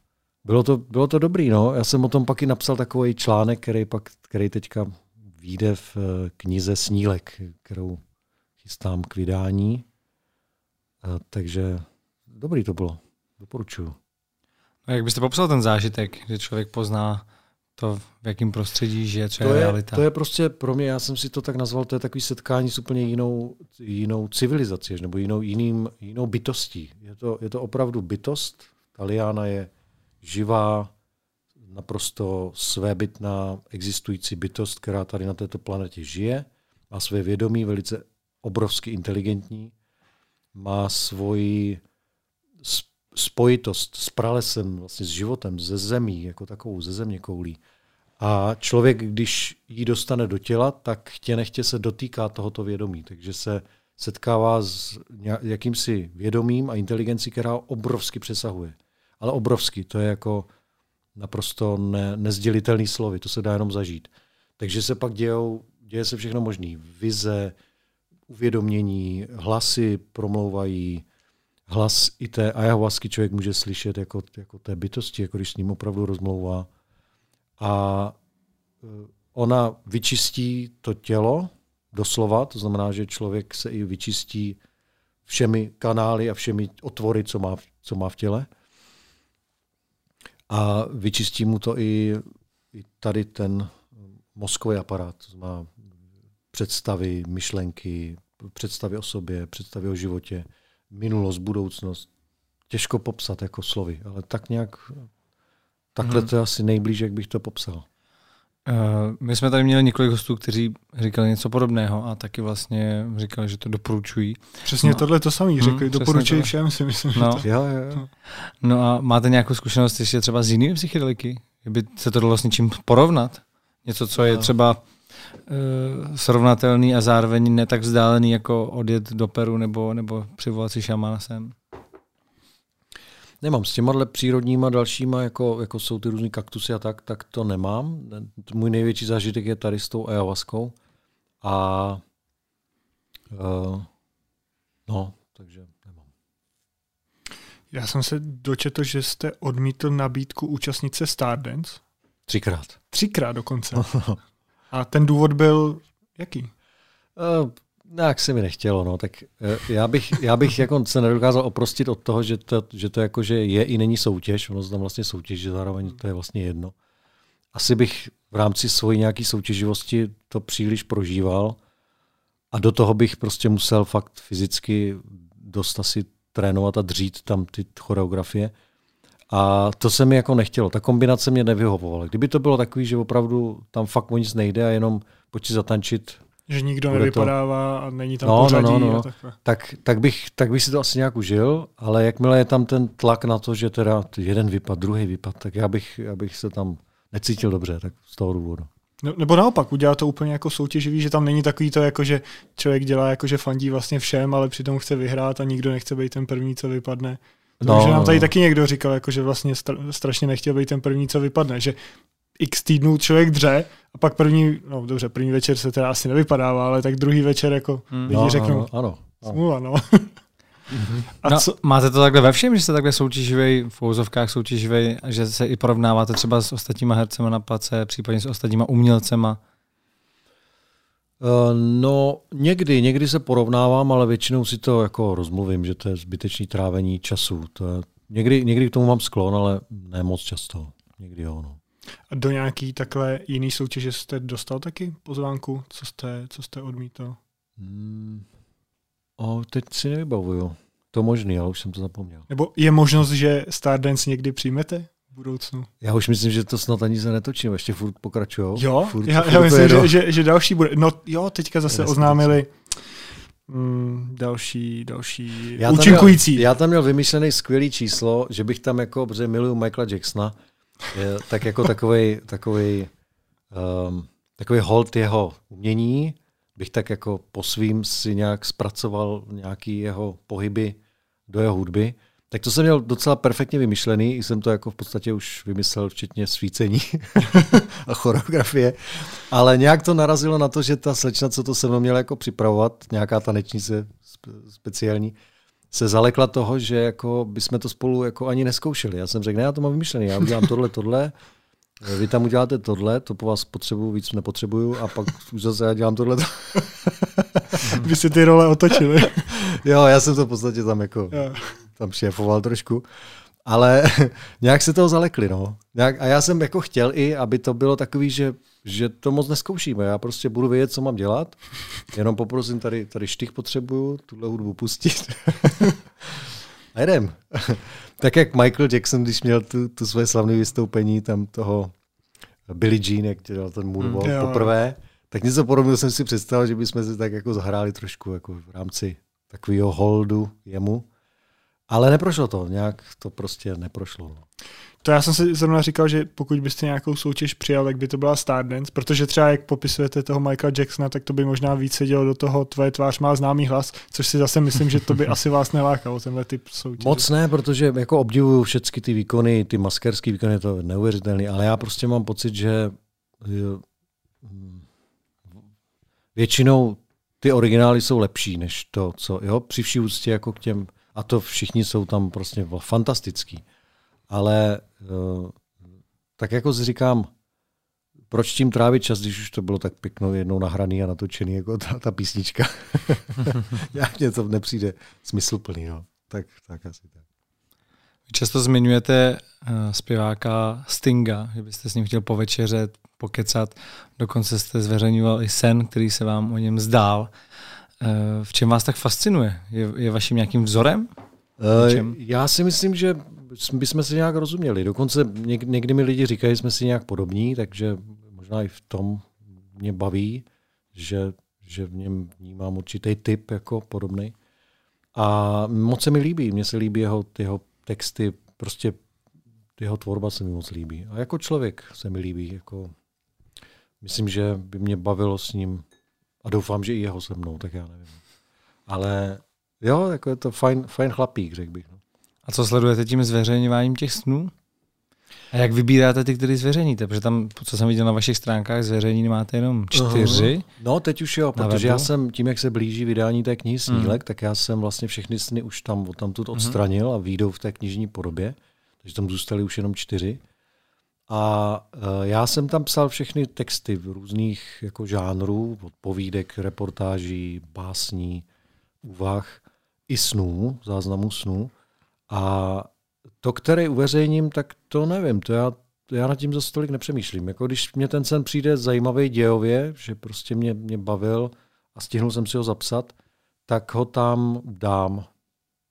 bylo to, bylo to dobrý, no. Já jsem o tom pak i napsal takový článek, který, pak, který teďka vyjde v eh, knize Snílek, kterou chystám k vydání. A, takže dobrý to bylo. Doporučuju. A jak byste popsal ten zážitek, že člověk pozná to, v jakém prostředí žije, co to je, realita? To je prostě pro mě, já jsem si to tak nazval, to je takový setkání s úplně jinou, jinou civilizací, nebo jinou, jiným, jinou bytostí. Je to, je to opravdu bytost. Taliana je živá, naprosto svébytná, existující bytost, která tady na této planetě žije, má své vědomí, velice obrovsky inteligentní, má svoji spojitost s pralesem, vlastně s životem, ze zemí, jako takovou ze země koulí. A člověk, když ji dostane do těla, tak chtě nechtě se dotýká tohoto vědomí. Takže se setkává s jakýmsi vědomím a inteligencí, která obrovsky přesahuje. Ale obrovsky, to je jako naprosto ne, nezdělitelný slovy, to se dá jenom zažít. Takže se pak dějou, děje se všechno možné. Vize, uvědomění, hlasy promlouvají, hlas i té ayahuasky člověk může slyšet jako, jako té bytosti, jako když s ním opravdu rozmlouvá. A e, ona vyčistí to tělo, doslova, to znamená, že člověk se i vyčistí všemi kanály a všemi otvory, co má, co má v těle. A vyčistí mu to i, i tady ten mozkový aparát, to znamená představy, myšlenky, představy o sobě, představy o životě, minulost, budoucnost. Těžko popsat jako slovy, ale tak nějak, takhle hmm. to je asi nejblíž, jak bych to popsal. Uh, my jsme tady měli několik hostů, kteří říkali něco podobného a taky vlastně říkali, že to doporučují. Přesně no. tohle to samý řekli, hmm, doporučují všem si myslím. No. Že to... jo, jo, no a máte nějakou zkušenost ještě třeba s jinými psychedeliky? Kdyby se to dalo s něčím porovnat? Něco, co je třeba uh, srovnatelný a zároveň ne tak vzdálený jako odjet do Peru nebo, nebo přivolat si šamana sem? Nemám. S těma přírodníma dalšíma, jako, jako jsou ty různé kaktusy a tak, tak to nemám. Můj největší zážitek je tady s tou ayahuaskou. A uh, no, takže nemám. Já jsem se dočetl, že jste odmítl nabídku účastnice Stardance. Třikrát. Třikrát dokonce. A ten důvod byl jaký? Uh, jak se mi nechtělo, no, tak uh, já bych, já bych jako se nedokázal oprostit od toho, že to, že to jako, že je i není soutěž, ono tam vlastně soutěž, že zároveň to je vlastně jedno. Asi bych v rámci svojí nějaké soutěživosti to příliš prožíval A do toho bych prostě musel fakt fyzicky dost asi trénovat a dřít tam ty choreografie. A to se mi jako nechtělo. Ta kombinace mě nevyhovovala. Kdyby to bylo takový, že opravdu tam fakt o nic nejde a jenom si zatančit. Že nikdo nevypadává to... a není tam no, pořadí. No, no, no. Tak, tak, bych, tak bych si to asi nějak užil, ale jakmile je tam ten tlak na to, že teda jeden vypad, druhý vypad, tak já bych, já bych se tam necítil dobře, tak z toho důvodu. No, nebo naopak, udělá to úplně jako soutěživý, že tam není takový to, jako že člověk dělá, jako že fandí vlastně všem, ale přitom chce vyhrát a nikdo nechce být ten první, co vypadne. No, Takže nám tady no. taky někdo říkal, jako, že vlastně strašně nechtěl být ten první, co vypadne, že x týdnů člověk dře a pak první, no dobře, první večer se teda asi nevypadává, ale tak druhý večer jako hmm. lidi no, řeknou, ano, ano, ano. smůla, no. Mm-hmm. A no, co? Máte to takhle ve všem, že jste takhle soutěživý, v fouzovkách soutěživý, že se i porovnáváte třeba s ostatníma hercema na place, případně s ostatníma umělcema? Uh, no, někdy, někdy se porovnávám, ale většinou si to jako rozmluvím, že to je zbytečný trávení času. To je, někdy, někdy k tomu mám sklon, ale ne moc často. Někdy jo, no. A do nějaký takhle jiný soutěže jste dostal taky pozvánku? Co jste, co jste odmítal? Hmm, O, teď si nevybavuju. To možný, ale už jsem to zapomněl. Nebo je možnost, že Stardance někdy přijmete budoucnu? Já už myslím, že to snad ani se netočí, ještě furt pokračují. Jo, furt, já, furt já myslím, že, že, že, další bude. No jo, teďka zase oznámili mm, další, další já účinkující. Měl, já tam měl vymyšlený skvělý číslo, že bych tam jako, protože miluju Michaela Jacksona, je, tak jako takový takový, um, takový hold jeho umění, bych tak jako po svým si nějak zpracoval nějaký jeho pohyby do jeho hudby. Tak to jsem měl docela perfektně vymyšlený, jsem to jako v podstatě už vymyslel, včetně svícení a choreografie. Ale nějak to narazilo na to, že ta slečna, co to se mnou měla jako připravovat, nějaká tanečnice speciální, se zalekla toho, že jako bychom to spolu jako ani neskoušeli. Já jsem řekl, ne, já to mám vymyšlený, já udělám tohle, tohle, vy tam uděláte tohle, to po vás potřebuju, víc nepotřebuju a pak už zase já dělám tohle. Vy si ty role otočili. jo, já jsem to v podstatě tam jako jo. Tam šéfoval trošku. Ale nějak se toho zalekli, no. Nějak, a já jsem jako chtěl i, aby to bylo takový, že, že to moc neskoušíme. Já prostě budu vědět, co mám dělat. Jenom poprosím, tady, tady štych potřebuju, tuhle hudbu pustit. a jdem. tak jak Michael Jackson, když měl tu, tu své slavné vystoupení tam toho Billie Jean, jak dělal ten moonwalk mm, poprvé, tak něco podobného jsem si představil, že bychom si tak jako zahráli trošku jako v rámci takového holdu jemu. Ale neprošlo to, nějak to prostě neprošlo. No. To já jsem si zrovna říkal, že pokud byste nějakou soutěž přijal, tak by to byla Stardance, protože třeba jak popisujete toho Michaela Jacksona, tak to by možná víc sedělo do toho tvoje tvář má známý hlas, což si zase myslím, že to by asi vás nelákalo, tenhle typ soutěže. Moc ne, protože jako obdivuju všechny ty výkony, ty maskerské výkony, to je neuvěřitelné, ale já prostě mám pocit, že většinou ty originály jsou lepší než to, co, jo, při vší úctě jako k těm, a to všichni jsou tam prostě fantastický. Ale uh, tak jako si říkám, proč tím trávit čas, když už to bylo tak pěknou jednou nahraný a natočený jako ta, ta písnička. Jak mě to nepřijde smysluplný. No. Tak, tak asi tak. Vy často zmiňujete uh, zpěváka Stinga, že byste s ním chtěl povečeřet, pokecat. Dokonce jste zveřejňoval i sen, který se vám o něm zdál. Uh, v čem vás tak fascinuje? Je, je vaším nějakým vzorem? Uh, já si myslím, že bychom si nějak rozuměli. Dokonce něk, někdy mi lidi říkají, že jsme si nějak podobní, takže možná i v tom mě baví, že, že v něm vnímám určitý typ jako podobný. A moc se mi líbí, mně se líbí jeho, jeho texty, prostě jeho tvorba se mi moc líbí. A jako člověk se mi líbí. Jako, myslím, že by mě bavilo s ním a doufám, že i jeho se mnou, tak já nevím. Ale jo, jako je to fajn, fajn chlapík, řekl bych. No. A co sledujete tím zveřejňováním těch snů? A jak vybíráte ty, který zveřejníte? Protože tam, co jsem viděl na vašich stránkách, zveřejnění máte jenom čtyři. Uh-huh. No, teď už jo, protože já jsem tím, jak se blíží vydání té knihy Snílek, uh-huh. tak já jsem vlastně všechny sny už tam tamtud mhm. odstranil uh-huh. a výjdou v té knižní podobě. Takže tam zůstaly už jenom čtyři. A uh, já jsem tam psal všechny texty v různých jako žánrů, od povídek, reportáží, básní, úvah i snů, záznamů snů. A to, který uveřejním, tak to nevím, to já, já nad tím zase tolik nepřemýšlím. Jako když mě ten sen přijde zajímavý dějově, že prostě mě, mě bavil a stihnul jsem si ho zapsat, tak ho tam dám,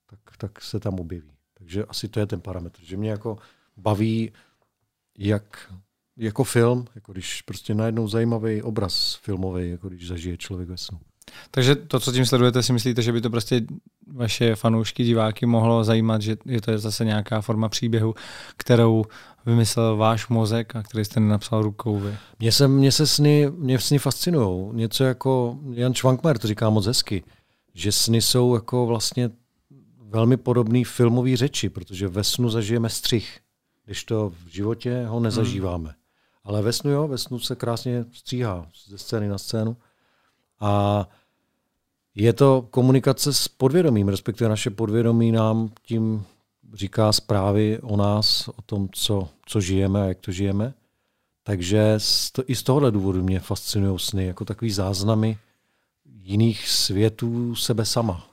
tak, tak se tam objeví. Takže asi to je ten parametr, že mě jako baví jak jako film, jako když prostě najednou zajímavý obraz filmový, jako když zažije člověk ve snu. Takže to, co tím sledujete, si myslíte, že by to prostě vaše fanoušky, diváky mohlo zajímat, že, že to je zase nějaká forma příběhu, kterou vymyslel váš mozek a který jste nenapsal rukou vy? Mně se, mě se sny, mě sny fascinují. Něco jako Jan Schwankmer to říká moc hezky, že sny jsou jako vlastně velmi podobný filmový řeči, protože ve snu zažijeme střih, když to v životě ho nezažíváme. Hmm. Ale ve snu jo, ve snu se krásně stříhá ze scény na scénu. A je to komunikace s podvědomím, respektive naše podvědomí nám tím říká zprávy o nás, o tom, co, co žijeme a jak to žijeme. Takže to, i z tohohle důvodu mě fascinují sny, jako takový záznamy jiných světů sebe sama.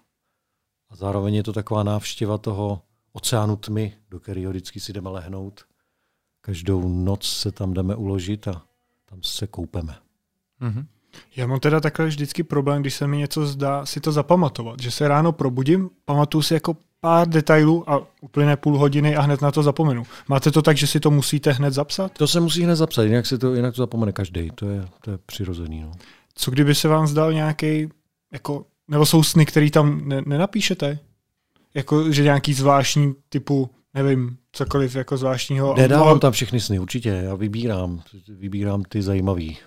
A zároveň je to taková návštěva toho oceánu tmy, do kterého vždycky si jdeme lehnout. Každou noc se tam jdeme uložit a tam se koupeme. Mm-hmm. Já mám teda takhle vždycky problém, když se mi něco zdá si to zapamatovat, že se ráno probudím, pamatuju si jako pár detailů a uplyne půl hodiny a hned na to zapomenu. Máte to tak, že si to musíte hned zapsat? To se musí hned zapsat, jinak, si to, jinak to zapomene každý. To je, to je přirozený. No. Co kdyby se vám zdal nějaký, jako, nebo jsou sny, který tam ne, nenapíšete? Jako, že nějaký zvláštní typu, nevím, cokoliv jako zvláštního. Nedávám tam všechny sny, určitě. Já vybírám, vybírám ty zajímavý.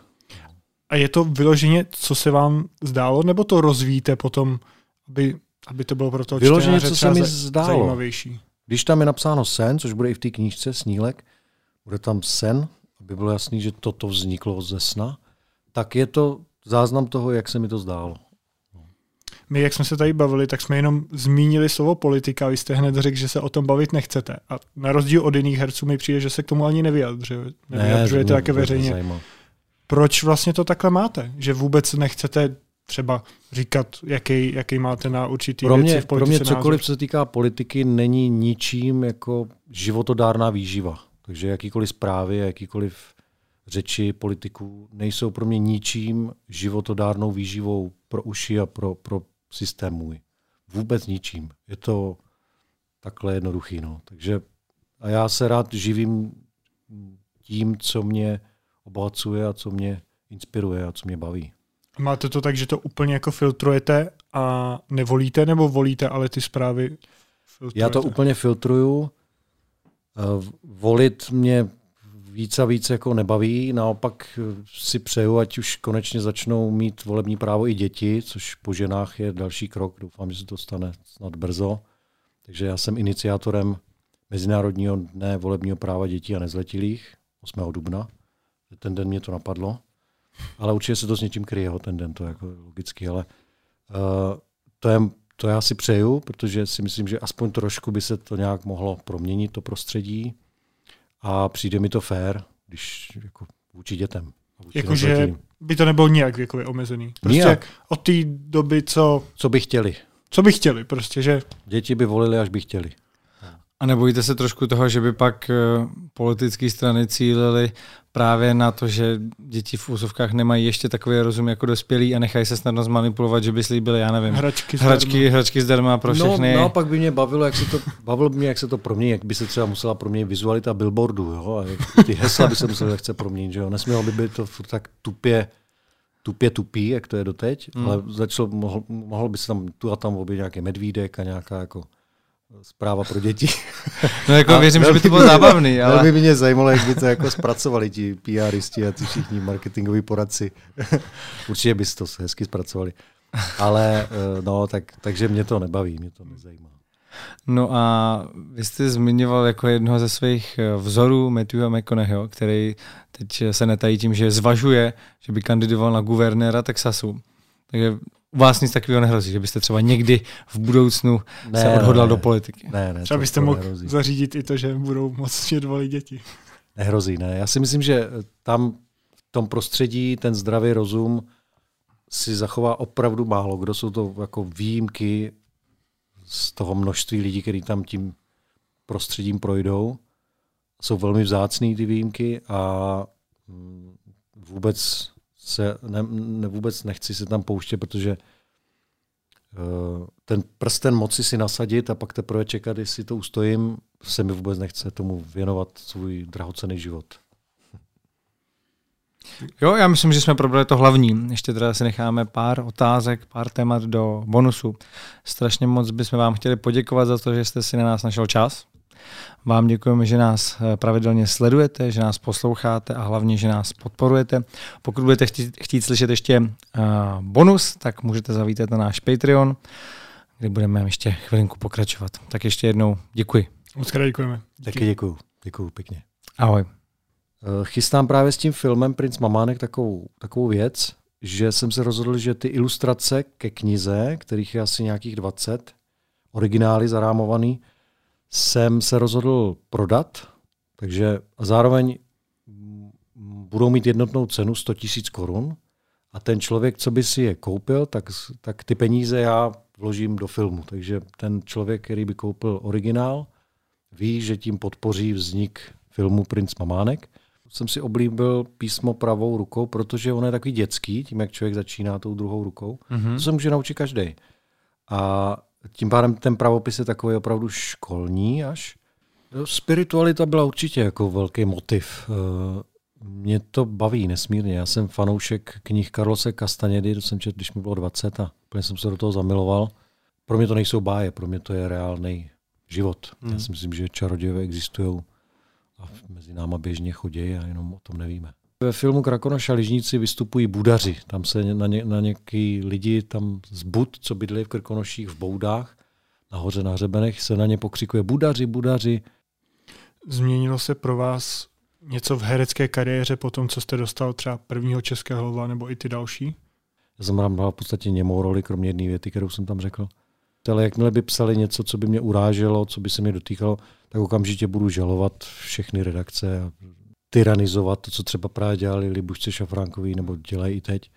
A je to vyloženě, co se vám zdálo, nebo to rozvíjíte potom, aby, aby to bylo pro toho Vyloženě, co se mi zdálo. zajímavější? Když tam je napsáno sen, což bude i v té knížce Snílek, bude tam sen, aby bylo jasný, že toto vzniklo ze sna, tak je to záznam toho, jak se mi to zdálo. My, jak jsme se tady bavili, tak jsme jenom zmínili slovo politika, vy jste hned řekl, že se o tom bavit nechcete. A na rozdíl od jiných herců mi přijde, že se k tomu ani nevyjadřujete, nevyjadřujete ne, také veřejně. Zajímavé proč vlastně to takhle máte? Že vůbec nechcete třeba říkat, jaký, jaký máte na určitý pro mě, věci v Pro mě cokoliv, co se týká politiky, není ničím jako životodárná výživa. Takže jakýkoliv zprávy, jakýkoliv řeči politiků nejsou pro mě ničím životodárnou výživou pro uši a pro, pro systém můj. Vůbec ničím. Je to takhle jednoduchý. No. Takže a já se rád živím tím, co mě obohacuje a co mě inspiruje a co mě baví. Máte to tak, že to úplně jako filtrujete a nevolíte, nebo volíte, ale ty zprávy filtrujete? Já to úplně filtruju. Eh, volit mě víc a víc jako nebaví, naopak si přeju, ať už konečně začnou mít volební právo i děti, což po ženách je další krok, doufám, že se to stane snad brzo. Takže já jsem iniciátorem Mezinárodního dne volebního práva dětí a nezletilých 8. dubna. Ten den mě to napadlo, ale určitě se to s něčím kryje, ten den, to je jako logicky, ale uh, to, je, to já si přeju, protože si myslím, že aspoň trošku by se to nějak mohlo proměnit, to prostředí a přijde mi to fér, když jako vůči dětem. Jakože by to nebylo nijak věkově omezený. Prostě nijak. od té doby, co... Co by chtěli. Co by chtěli, prostě, že... Děti by volili, až by chtěli. A nebojíte se trošku toho, že by pak eh, politické strany cílily právě na to, že děti v úzovkách nemají ještě takový rozum jako dospělí a nechají se snadno zmanipulovat, že by slíbili, já nevím, hračky, hračky, hračky zdarma pro no, všechny. No, pak by mě bavilo, jak se to, bavilo by mě, jak se to promění, jak by se třeba musela proměnit vizualita billboardu, jo, a ty hesla by se musela lehce proměnit, že jo, nesmělo by být to tak tupě, tupě tupý, jak to je doteď, hmm. ale začalo, mohl, mohl by se tam tu a tam objevit nějaký medvídek a nějaká jako zpráva pro děti. No jako a věřím, že by to bylo zábavný. Ale... Velmi by mě zajímalo, jak by to jako zpracovali ti PRisti a ti všichni marketingoví poradci. Určitě by to hezky zpracovali. Ale eh, no, tak, takže mě to nebaví, mě to nezajímá. No a vy jste zmiňoval jako jednoho ze svých eh, vzorů Matthewa McConaugheyho, který teď se netají tím, že zvažuje, že by kandidoval na guvernéra Texasu. Takže u vás nic takového nehrozí, že byste třeba někdy v budoucnu ne, se odhodlal ne, do politiky. Ne, ne, třeba byste mohl zařídit i to, že budou moc volit děti. Nehrozí, ne. Já si myslím, že tam v tom prostředí ten zdravý rozum si zachová opravdu málo. Kdo jsou to jako výjimky z toho množství lidí, kteří tam tím prostředím projdou. Jsou velmi vzácný ty výjimky a mm, vůbec se ne, ne, vůbec nechci se tam pouštět, protože uh, ten prsten moci si nasadit a pak teprve čekat, jestli to ustojím, se mi vůbec nechce tomu věnovat svůj drahocený život. Jo, já myslím, že jsme probrali to hlavní. Ještě teda si necháme pár otázek, pár témat do bonusu. Strašně moc bychom vám chtěli poděkovat za to, že jste si na nás našel čas. Vám děkujeme, že nás eh, pravidelně sledujete, že nás posloucháte a hlavně, že nás podporujete. Pokud budete chtít, chtít slyšet ještě uh, bonus, tak můžete zavítat na náš Patreon, kde budeme ještě chvilinku pokračovat. Tak ještě jednou děkuji. Moc krát děkujeme. Taky děkuji. Děkuji pěkně. Ahoj. Eh, chystám právě s tím filmem Prince Mamánek takovou, takovou věc, že jsem se rozhodl, že ty ilustrace ke knize, kterých je asi nějakých 20, originály zarámovaný, jsem se rozhodl prodat, takže zároveň budou mít jednotnou cenu 100 000 korun a ten člověk, co by si je koupil, tak, tak ty peníze já vložím do filmu. Takže ten člověk, který by koupil originál, ví, že tím podpoří vznik filmu Prince Mamánek jsem si oblíbil písmo pravou rukou, protože on je takový dětský, tím, jak člověk začíná tou druhou rukou. Mm-hmm. To se může naučit každý. A tím pádem ten pravopis je takový opravdu školní až. Spiritualita byla určitě jako velký motiv. Eh, mě to baví nesmírně. Já jsem fanoušek knih Karlose Castanedy, to jsem četl, když mi bylo 20 a úplně jsem se do toho zamiloval. Pro mě to nejsou báje, pro mě to je reálný život. Hmm. Já si myslím, že čarodějové existují a mezi náma běžně chodí a jenom o tom nevíme. Ve filmu Krakonoš a Ližníci vystupují budaři. Tam se na, ně, na nějaký lidi tam z bud, co bydlí v Krkonoších v Boudách, nahoře na hřebenech, se na ně pokřikuje budaři, budaři. Změnilo se pro vás něco v herecké kariéře po tom, co jste dostal třeba prvního českého lva nebo i ty další? Já jsem tam v podstatě němou roli, kromě jedné věty, kterou jsem tam řekl. Ale jakmile by psali něco, co by mě uráželo, co by se mě dotýkalo, tak okamžitě budu žalovat všechny redakce a tyranizovat to, co třeba právě dělali Libušce Šafránkový nebo dělají i teď.